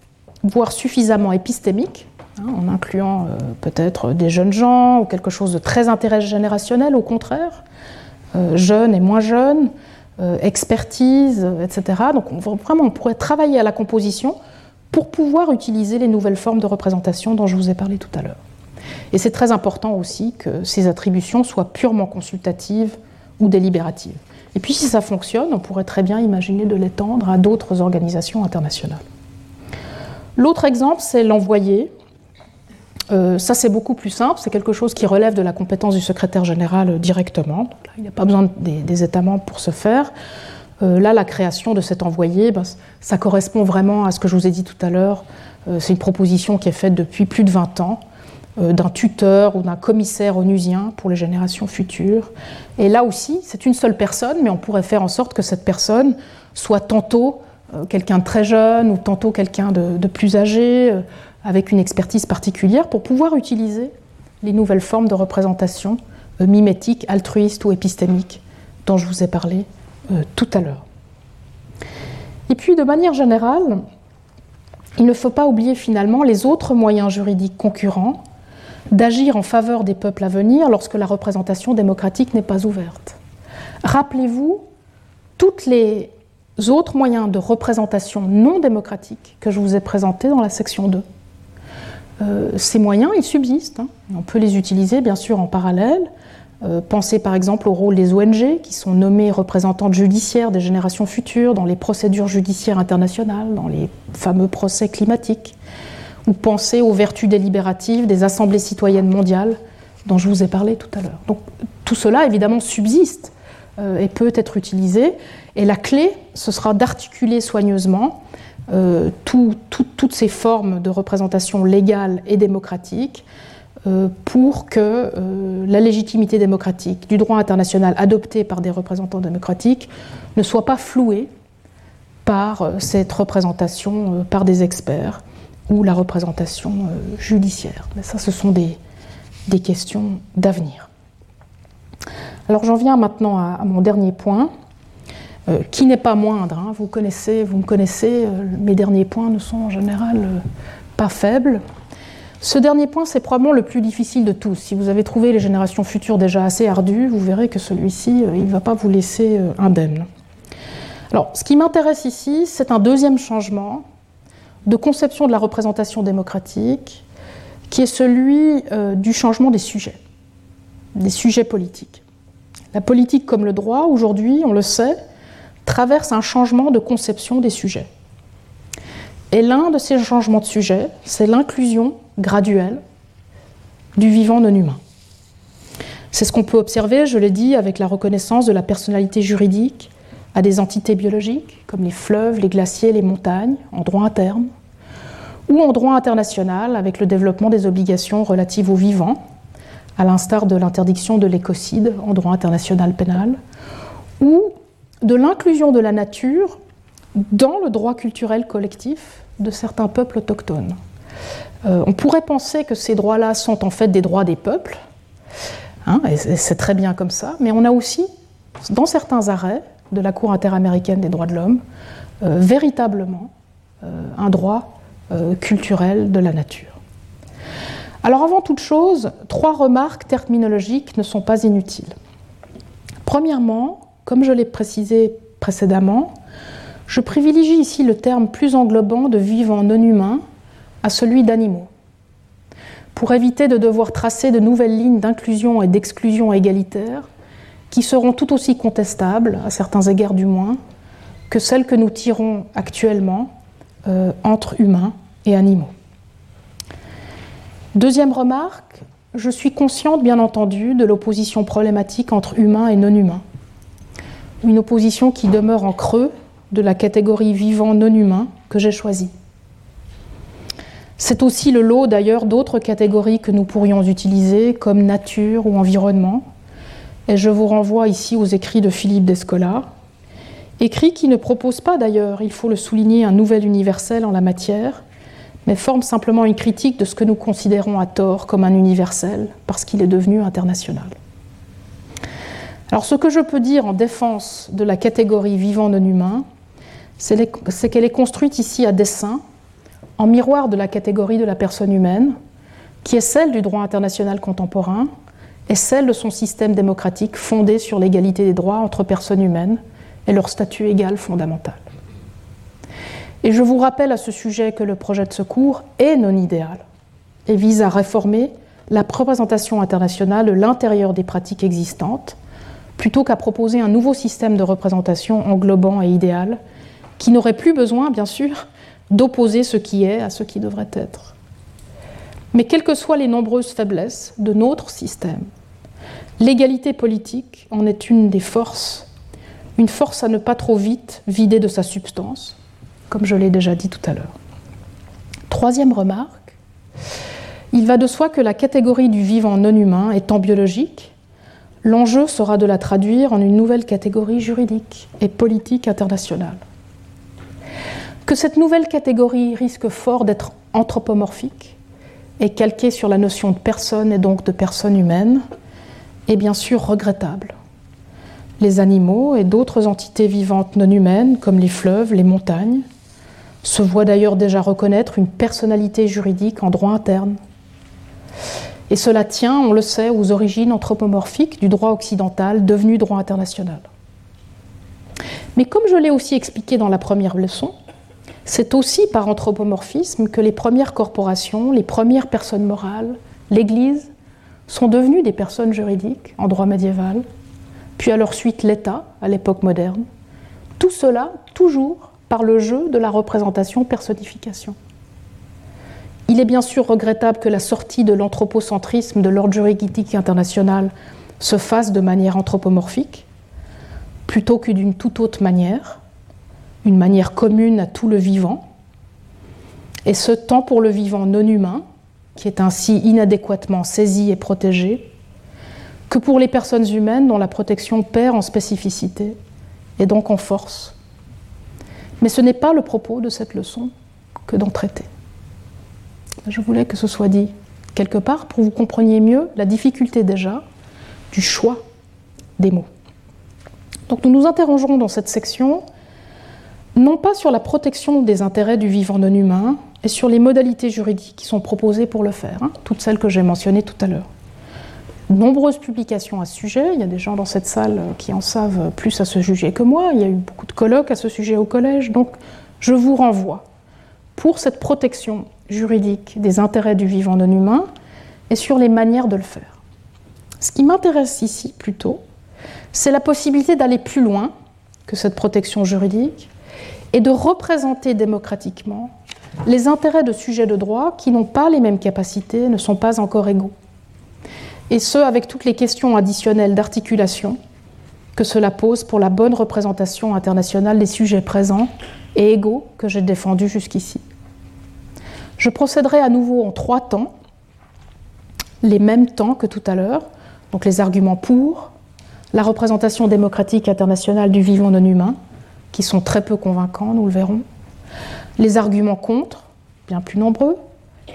voire suffisamment épistémique, hein, en incluant euh, peut-être des jeunes gens ou quelque chose de très intergénérationnel au contraire, jeunes et moins jeunes, expertise, etc. Donc vraiment, on pourrait travailler à la composition pour pouvoir utiliser les nouvelles formes de représentation dont je vous ai parlé tout à l'heure. Et c'est très important aussi que ces attributions soient purement consultatives ou délibératives. Et puis si ça fonctionne, on pourrait très bien imaginer de l'étendre à d'autres organisations internationales. L'autre exemple, c'est l'envoyé. Euh, ça, c'est beaucoup plus simple. C'est quelque chose qui relève de la compétence du secrétaire général directement. il n'y a pas besoin des, États membres pour ce faire. Euh, là, la création de cet envoyé, ben, ça correspond vraiment à ce que je vous ai dit tout à l'heure. Euh, c'est une proposition qui est faite depuis plus de 20 ans d'un tuteur ou d'un commissaire onusien pour les générations futures. Et là aussi, c'est une seule personne, mais on pourrait faire en sorte que cette personne soit tantôt euh, quelqu'un de très jeune ou tantôt quelqu'un de, plus âgé, euh, avec une expertise particulière, pour pouvoir utiliser les nouvelles formes de représentation mimétiques, altruistes ou épistémiques dont je vous ai parlé tout à l'heure. Et puis, de manière générale, il ne faut pas oublier finalement les autres moyens juridiques concurrents d'agir en faveur des peuples à venir lorsque la représentation démocratique n'est pas ouverte. Rappelez-vous tous les autres moyens de représentation non démocratique que je vous ai présentés dans la section 2. Euh, ces moyens, ils subsistent. Hein. On peut les utiliser bien sûr en parallèle. Euh, pensez par exemple au rôle des ONG qui sont nommées représentantes judiciaires des générations futures dans les procédures judiciaires internationales, dans les fameux procès climatiques ou penser aux vertus délibératives des assemblées citoyennes mondiales dont je vous ai parlé tout à l'heure. Donc tout cela évidemment subsiste euh, et peut être utilisé. Et la clé, ce sera d'articuler soigneusement euh, toutes ces formes de représentation légale et démocratique euh, pour que la légitimité démocratique du droit international adopté par des représentants démocratiques ne soit pas flouée par cette représentation par des experts ou la représentation euh, judiciaire. Mais ça, ce sont des, questions d'avenir. Alors j'en viens maintenant à, mon dernier point, euh, qui n'est pas moindre. Hein. Vous, connaissez, vous me connaissez, euh, mes derniers points ne sont en général pas faibles. Ce dernier point, c'est probablement le plus difficile de tous. Si vous avez trouvé les générations futures déjà assez ardues, vous verrez que celui-ci, il ne va pas vous laisser indemne. Alors, ce qui m'intéresse ici, c'est un deuxième changement de conception de la représentation démocratique, qui est celui euh, du changement des sujets, des sujets politiques. La politique comme le droit, aujourd'hui, on le sait, traverse un changement de conception des sujets. Et l'un de ces changements de sujet, c'est l'inclusion graduelle du vivant non humain. C'est ce qu'on peut observer, je l'ai dit, avec la reconnaissance de la personnalité juridique à des entités biologiques, comme les fleuves, les glaciers, les montagnes, en droit interne, ou en droit international, avec le développement des obligations relatives aux vivants, à l'instar de l'interdiction de l'écocide en droit international pénal, ou de l'inclusion de la nature dans le droit culturel collectif de certains peuples autochtones. Euh, on pourrait penser que ces droits-là sont en fait des droits des peuples, hein, et c'est très bien comme ça, mais on a aussi, dans certains arrêts de la Cour interaméricaine des droits de l'homme, euh, véritablement euh, un droit culturel de la nature. Alors avant toute chose, trois remarques terminologiques ne sont pas inutiles. Premièrement, comme je l'ai précisé précédemment, je privilégie ici le terme plus englobant de vivant non humain à celui d'animaux. Pour éviter de devoir tracer de nouvelles lignes d'inclusion et d'exclusion égalitaires, qui seront tout aussi contestables, à certains égards du moins, que celles que nous tirons actuellement euh, entre humains et animaux. Deuxième remarque, je suis consciente bien entendu de l'opposition problématique entre humains et non humains. Une opposition qui demeure en creux de la catégorie vivant non humain que j'ai choisie. C'est aussi le lot d'ailleurs d'autres catégories que nous pourrions utiliser comme nature ou environnement. Et je vous renvoie ici aux écrits de Philippe Descola, écrits qui ne proposent pas d'ailleurs, il faut le souligner, un nouvel universel en la matière, mais forment simplement une critique de ce que nous considérons à tort comme un universel, parce qu'il est devenu international. Alors ce que je peux dire en défense de la catégorie vivant non humain, c'est qu'elle est construite ici à dessein en miroir de la catégorie de la personne humaine, qui est celle du droit international contemporain et celle de son système démocratique fondé sur l'égalité des droits entre personnes humaines et leur statut égal fondamental. Et je vous rappelle à ce sujet que le projet de secours est non idéal et vise à réformer la représentation internationale de l'intérieur des pratiques existantes, plutôt qu'à proposer un nouveau système de représentation englobant et idéal, qui n'aurait plus besoin, bien sûr, d'opposer ce qui est à ce qui devrait être. Mais quelles que soient les nombreuses faiblesses de notre système, l'égalité politique en est une des forces, une force à ne pas trop vite vider de sa substance, comme je l'ai déjà dit tout à l'heure. Troisième remarque, il va de soi que la catégorie du vivant non humain étant biologique, l'enjeu sera de la traduire en une nouvelle catégorie juridique et politique internationale que cette nouvelle catégorie risque fort d'être anthropomorphique et calquée sur la notion de personne et donc de personne humaine est bien sûr regrettable. Les animaux et d'autres entités vivantes non humaines, comme les fleuves, les montagnes, se voient d'ailleurs déjà reconnaître une personnalité juridique en droit interne. Et cela tient, on le sait, aux origines anthropomorphiques du droit occidental devenu droit international. Mais comme je l'ai aussi expliqué dans la première leçon, c'est aussi par anthropomorphisme que les premières corporations, les premières personnes morales, l'Église, sont devenues des personnes juridiques en droit médiéval, puis à leur suite l'État à l'époque moderne. Tout cela toujours par le jeu de la représentation-personnification. Il est bien sûr regrettable que la sortie de l'anthropocentrisme de l'ordre juridique international se fasse de manière anthropomorphique, plutôt que d'une toute autre manière, une manière commune à tout le vivant, et ce tant pour le vivant non humain, qui est ainsi inadéquatement saisi et protégé, que pour les personnes humaines dont la protection perd en spécificité et donc en force. Mais ce n'est pas le propos de cette leçon que d'en traiter. Je voulais que ce soit dit quelque part pour que vous compreniez mieux la difficulté déjà du choix des mots. Donc nous nous interrogerons dans cette section non pas sur la protection des intérêts du vivant non humain et sur les modalités juridiques qui sont proposées pour le faire, hein, toutes celles que j'ai mentionnées tout à l'heure. Nombreuses publications à ce sujet, il y a des gens dans cette salle qui en savent plus à ce sujet que moi, il y a eu beaucoup de colloques à ce sujet au collège, donc je vous renvoie pour cette protection juridique des intérêts du vivant non humain et sur les manières de le faire. Ce qui m'intéresse ici plutôt, c'est la possibilité d'aller plus loin que cette protection juridique et de représenter démocratiquement les intérêts de sujets de droit qui n'ont pas les mêmes capacités, ne sont pas encore égaux. Et ce, avec toutes les questions additionnelles d'articulation que cela pose pour la bonne représentation internationale des sujets présents et égaux que j'ai défendus jusqu'ici. Je procéderai à nouveau en trois temps, les mêmes temps que tout à l'heure, donc les arguments pour, la représentation démocratique internationale du vivant non humain, qui sont très peu convaincants, nous le verrons, les arguments contre, bien plus nombreux,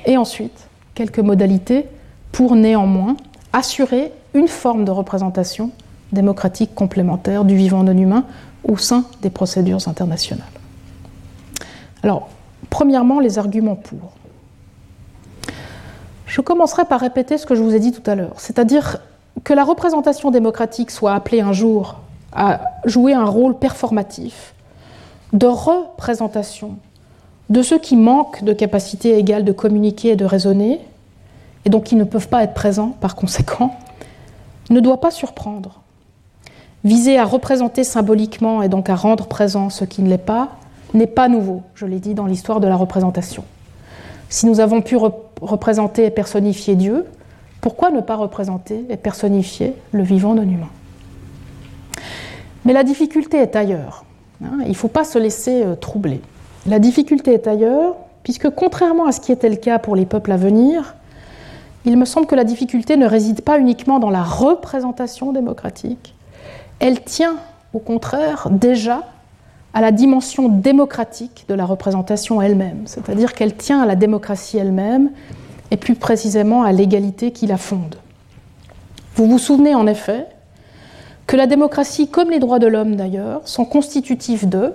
et ensuite quelques modalités pour néanmoins assurer une forme de représentation démocratique complémentaire du vivant non humain au sein des procédures internationales. Alors, premièrement, les arguments pour. Je commencerai par répéter ce que je vous ai dit tout à l'heure, c'est-à-dire que la représentation démocratique soit appelée un jour à jouer un rôle performatif de représentation de ceux qui manquent de capacité égale de communiquer et de raisonner, et donc qui ne peuvent pas être présents par conséquent, ne doit pas surprendre. Viser à représenter symboliquement et donc à rendre présent ce qui ne l'est pas n'est pas nouveau, je l'ai dit, dans l'histoire de la représentation. Si nous avons pu représenter et personnifier Dieu, pourquoi ne pas représenter et personnifier le vivant non humain? Mais la difficulté est ailleurs. Hein. il ne faut pas se laisser euh, troubler. La difficulté est ailleurs, puisque contrairement à ce qui était le cas pour les peuples à venir, il me semble que la difficulté ne réside pas uniquement dans la représentation démocratique, elle tient au contraire déjà à la dimension démocratique de la représentation elle-même, c'est-à-dire qu'elle tient à la démocratie elle-même et plus précisément à l'égalité qui la fonde. Vous vous souvenez en effet que la démocratie, comme les droits de l'homme d'ailleurs, sont constitutifs d'eux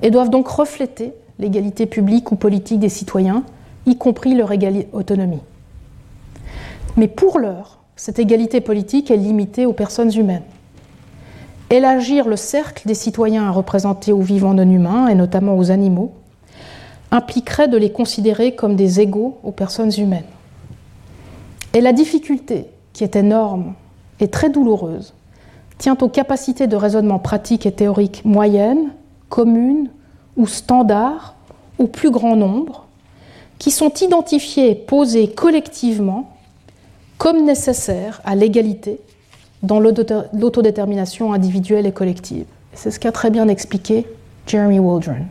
et doivent donc refléter l'égalité publique ou politique des citoyens, y compris leur autonomie. Mais pour l'heure, cette égalité politique est limitée aux personnes humaines. Élargir le cercle des citoyens à représenter aux vivants non humains, et notamment aux animaux, impliquerait de les considérer comme des égaux aux personnes humaines. Et la difficulté, qui est énorme et très douloureuse, tient aux capacités de raisonnement pratique et théorique moyennes, communes ou standards au plus grand nombre, qui sont identifiées et posées collectivement comme nécessaires à l'égalité dans l'autodétermination individuelle et collective. C'est ce qu'a très bien expliqué Jeremy Waldron.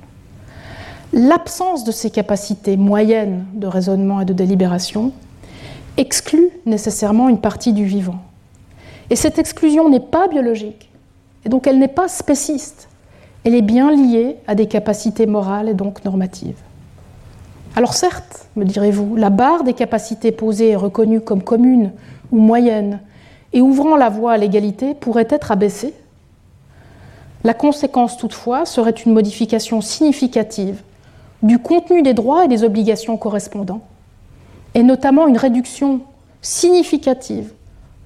L'absence de ces capacités moyennes de raisonnement et de délibération exclut nécessairement une partie du vivant. Et cette exclusion n'est pas biologique, et donc elle n'est pas spéciste, elle est bien liée à des capacités morales et donc normatives. Alors certes, me direz-vous, la barre des capacités posées et reconnues comme communes ou moyennes et ouvrant la voie à l'égalité pourrait être abaissée. La conséquence toutefois serait une modification significative du contenu des droits et des obligations correspondants, et notamment une réduction significative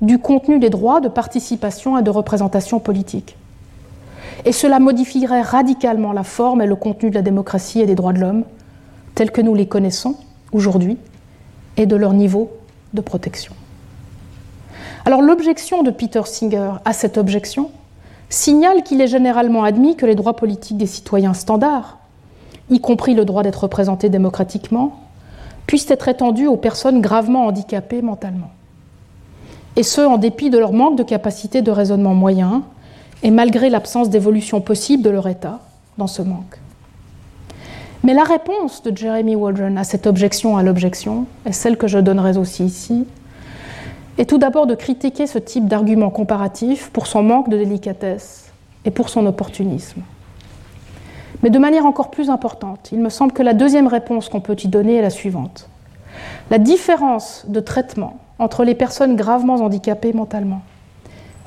du contenu des droits de participation et de représentation politique. Et cela modifierait radicalement la forme et le contenu de la démocratie et des droits de l'homme, tels que nous les connaissons aujourd'hui, et de leur niveau de protection. Alors l'objection de Peter Singer à cette objection signale qu'il est généralement admis que les droits politiques des citoyens standards y compris le droit d'être représenté démocratiquement, puissent être étendus aux personnes gravement handicapées mentalement. Et ce, en dépit de leur manque de capacité de raisonnement moyen et malgré l'absence d'évolution possible de leur état dans ce manque. Mais la réponse de Jeremy Waldron à cette objection à l'objection, est celle que je donnerai aussi ici, est tout d'abord de critiquer ce type d'argument comparatif pour son manque de délicatesse et pour son opportunisme. Mais de manière encore plus importante, il me semble que la deuxième réponse qu'on peut y donner est la suivante. La différence de traitement entre les personnes gravement handicapées mentalement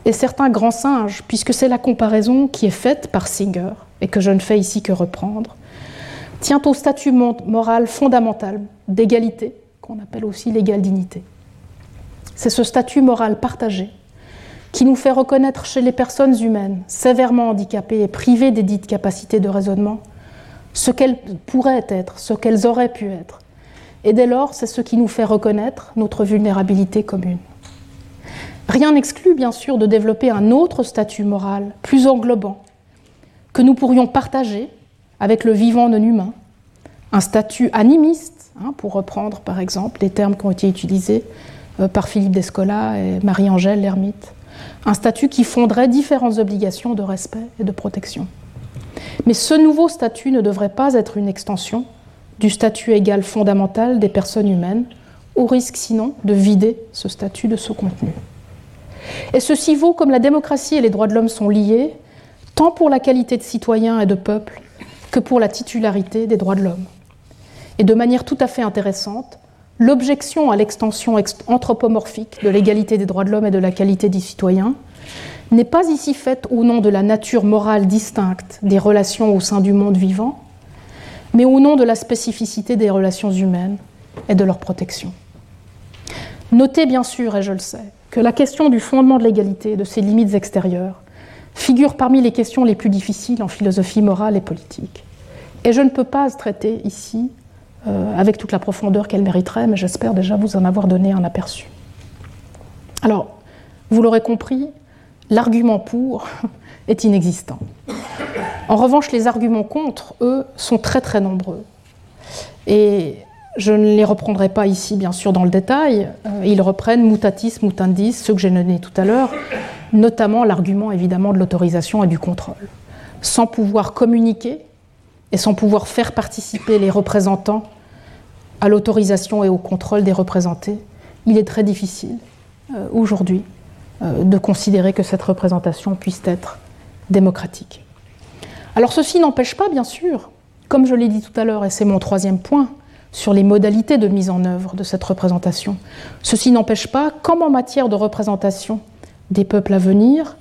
et certains grands singes, puisque c'est la comparaison qui est faite par Singer et que je ne fais ici que reprendre, tient au statut moral fondamental d'égalité, qu'on appelle aussi l'égale dignité. C'est ce statut moral partagé qui nous fait reconnaître chez les personnes humaines sévèrement handicapées et privées des dites capacités de raisonnement ce qu'elles pourraient être, ce qu'elles auraient pu être. Et dès lors, c'est ce qui nous fait reconnaître notre vulnérabilité commune. Rien n'exclut bien sûr de développer un autre statut moral, plus englobant, que nous pourrions partager avec le vivant non humain, un statut animiste, hein, pour reprendre par exemple les termes qui ont été utilisés euh, par Philippe Descola et Marie-Angèle Lermite, un statut qui fonderait différentes obligations de respect et de protection. Mais ce nouveau statut ne devrait pas être une extension du statut égal fondamental des personnes humaines, au risque sinon de vider ce statut de ce contenu. Et ceci vaut comme la démocratie et les droits de l'homme sont liés, tant pour la qualité de citoyen et de peuple que pour la titularité des droits de l'homme. Et de manière tout à fait intéressante, l'objection à l'extension anthropomorphique de l'égalité des droits de l'homme et de la qualité des citoyens n'est pas ici faite au nom de la nature morale distincte des relations au sein du monde vivant, mais au nom de la spécificité des relations humaines et de leur protection. Notez bien sûr, et je le sais, que la question du fondement de l'égalité et de ses limites extérieures figure parmi les questions les plus difficiles en philosophie morale et politique. Et je ne peux pas traiter ici euh, avec toute la profondeur qu'elle mériterait, mais j'espère déjà vous en avoir donné un aperçu. Alors, vous l'aurez compris, l'argument pour est inexistant. En revanche, les arguments contre, eux, sont très très nombreux. Et je ne les reprendrai pas ici, bien sûr, dans le détail. Euh, ils reprennent mutatis mutandis, ceux que j'ai nommés tout à l'heure, notamment l'argument évidemment de l'autorisation et du contrôle. Sans pouvoir communiquer et sans pouvoir faire participer les représentants à l'autorisation et au contrôle des représentés, il est très difficile euh, aujourd'hui euh, de considérer que cette représentation puisse être démocratique. Alors ceci n'empêche pas, bien sûr, comme je l'ai dit tout à l'heure, et c'est mon troisième point, sur les modalités de mise en œuvre de cette représentation. Ceci n'empêche pas, comme en matière de représentation des peuples à venir,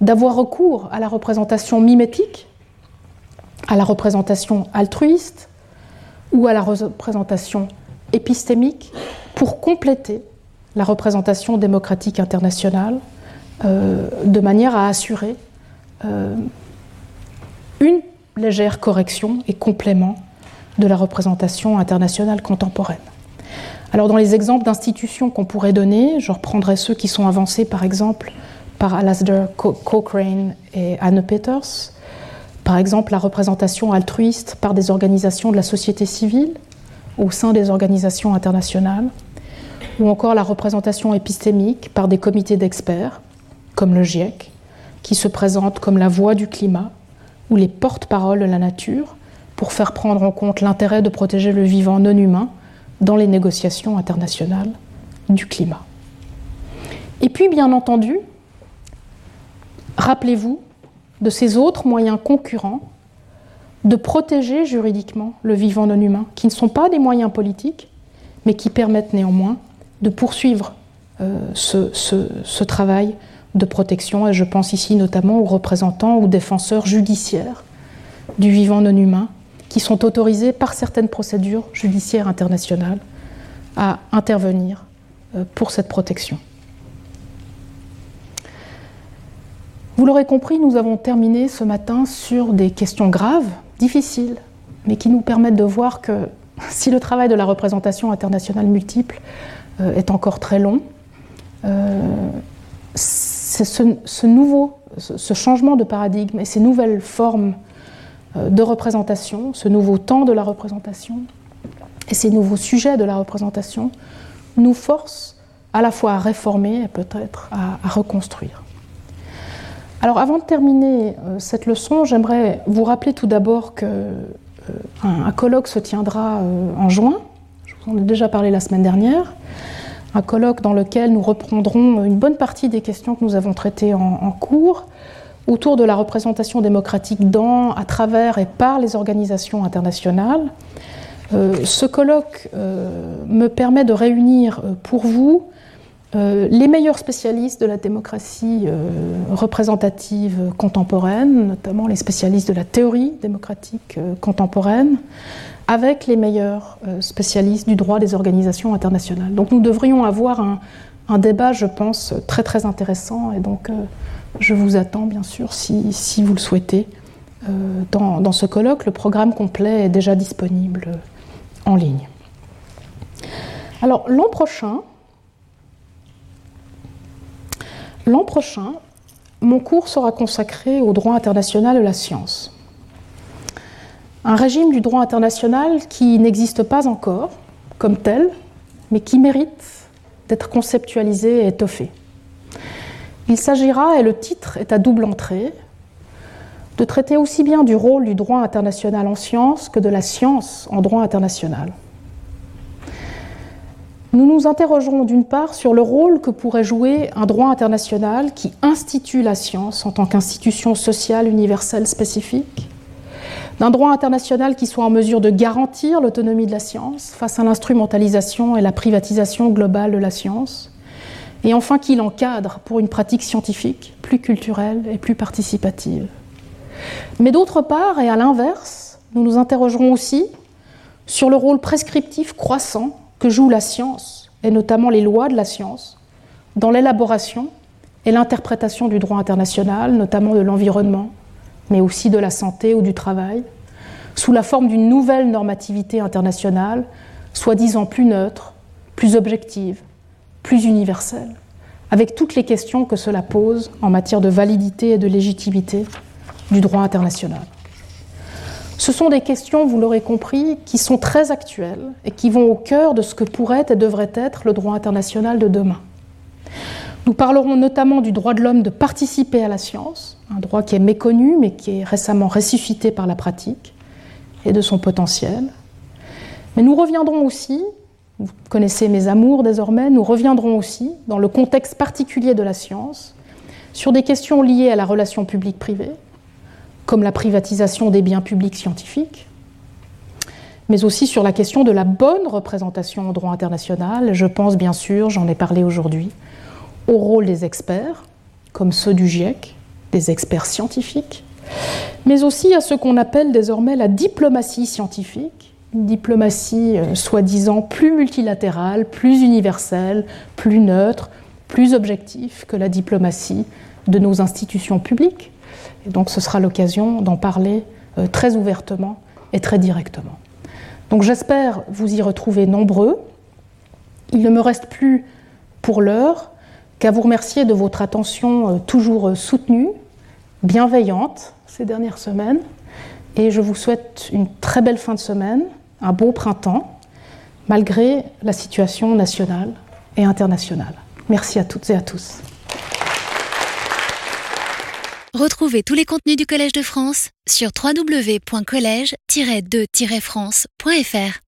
d'avoir recours à la représentation mimétique, à la représentation altruiste ou à la représentation épistémique pour compléter la représentation démocratique internationale euh, de manière à assurer une légère correction et complément de la représentation internationale contemporaine. Alors dans les exemples d'institutions qu'on pourrait donner, je reprendrai ceux qui sont avancés par exemple par Alasdair Cochrane et Anne Peters, par exemple la représentation altruiste par des organisations de la société civile au sein des organisations internationales, ou encore la représentation épistémique par des comités d'experts, comme le GIEC, qui se présentent comme la voix du climat ou les porte-paroles de la nature pour faire prendre en compte l'intérêt de protéger le vivant non humain dans les négociations internationales du climat. Et puis, bien entendu, rappelez-vous de ces autres moyens concurrents de protéger juridiquement le vivant non humain, qui ne sont pas des moyens politiques, mais qui permettent néanmoins de poursuivre euh, ce, travail de protection. Et je pense ici notamment aux représentants ou défenseurs judiciaires du vivant non humain qui sont autorisés par certaines procédures judiciaires internationales à intervenir euh, pour cette protection. Vous l'aurez compris, nous avons terminé ce matin sur des questions graves, difficiles, mais qui nous permettent de voir que si le travail de la représentation internationale multiple euh, est encore très long. Euh, ce, nouveau, ce changement de paradigme et ces nouvelles formes euh, de représentation, ce nouveau temps de la représentation et ces nouveaux sujets de la représentation nous forcent à la fois à réformer et peut-être à, reconstruire. Alors avant de terminer cette leçon, j'aimerais vous rappeler tout d'abord qu'un un colloque se tiendra en juin, je vous en ai déjà parlé la semaine dernière, un colloque dans lequel nous reprendrons une bonne partie des questions que nous avons traitées en, cours autour de la représentation démocratique dans, à travers et par les organisations internationales. Euh, ce colloque euh, me permet de réunir euh, pour vous les meilleurs spécialistes de la démocratie représentative contemporaine, notamment les spécialistes de la théorie démocratique contemporaine, avec les meilleurs spécialistes du droit des organisations internationales. Donc nous devrions avoir un, débat, je pense, très très intéressant et donc je vous attends bien sûr si, vous le souhaitez dans, dans, ce colloque. Le programme complet est déjà disponible en ligne. Alors l'an prochain, L'an prochain, mon cours sera consacré au droit international de la science. Un régime du droit international qui n'existe pas encore comme tel, mais qui mérite d'être conceptualisé et étoffé. Il s'agira, et le titre est à double entrée, de traiter aussi bien du rôle du droit international en science que de la science en droit international. Nous nous interrogerons d'une part sur le rôle que pourrait jouer un droit international qui institue la science en tant qu'institution sociale universelle spécifique, d'un droit international qui soit en mesure de garantir l'autonomie de la science face à l'instrumentalisation et la privatisation globale de la science, et enfin qui l'encadre pour une pratique scientifique plus culturelle et plus participative. Mais d'autre part, et à l'inverse, nous nous interrogerons aussi sur le rôle prescriptif croissant que joue la science, et notamment les lois de la science, dans l'élaboration et l'interprétation du droit international, notamment de l'environnement, mais aussi de la santé ou du travail, sous la forme d'une nouvelle normativité internationale, soi-disant plus neutre, plus objective, plus universelle, avec toutes les questions que cela pose en matière de validité et de légitimité du droit international. Ce sont des questions, vous l'aurez compris, qui sont très actuelles et qui vont au cœur de ce que pourrait et devrait être le droit international de demain. Nous parlerons notamment du droit de l'homme de participer à la science, un droit qui est méconnu mais qui est récemment ressuscité par la pratique, et de son potentiel. Mais nous reviendrons aussi, vous connaissez mes amours désormais, nous reviendrons aussi, dans le contexte particulier de la science, sur des questions liées à la relation publique-privée, comme la privatisation des biens publics scientifiques, mais aussi sur la question de la bonne représentation au droit international. Je pense bien sûr, j'en ai parlé aujourd'hui, au rôle des experts, comme ceux du GIEC, des experts scientifiques, mais aussi à ce qu'on appelle désormais la diplomatie scientifique, une diplomatie euh, soi-disant plus multilatérale, plus universelle, plus neutre, plus objective que la diplomatie de nos institutions publiques, et donc ce sera l'occasion d'en parler euh, très ouvertement et très directement. Donc j'espère vous y retrouver nombreux. Il ne me reste plus pour l'heure qu'à vous remercier de votre attention euh, toujours euh, soutenue, bienveillante ces dernières semaines. Et je vous souhaite une très belle fin de semaine, un beau printemps, malgré la situation nationale et internationale. Merci à toutes et à tous. Retrouvez tous les contenus du Collège de France sur www.colège-2-france.fr.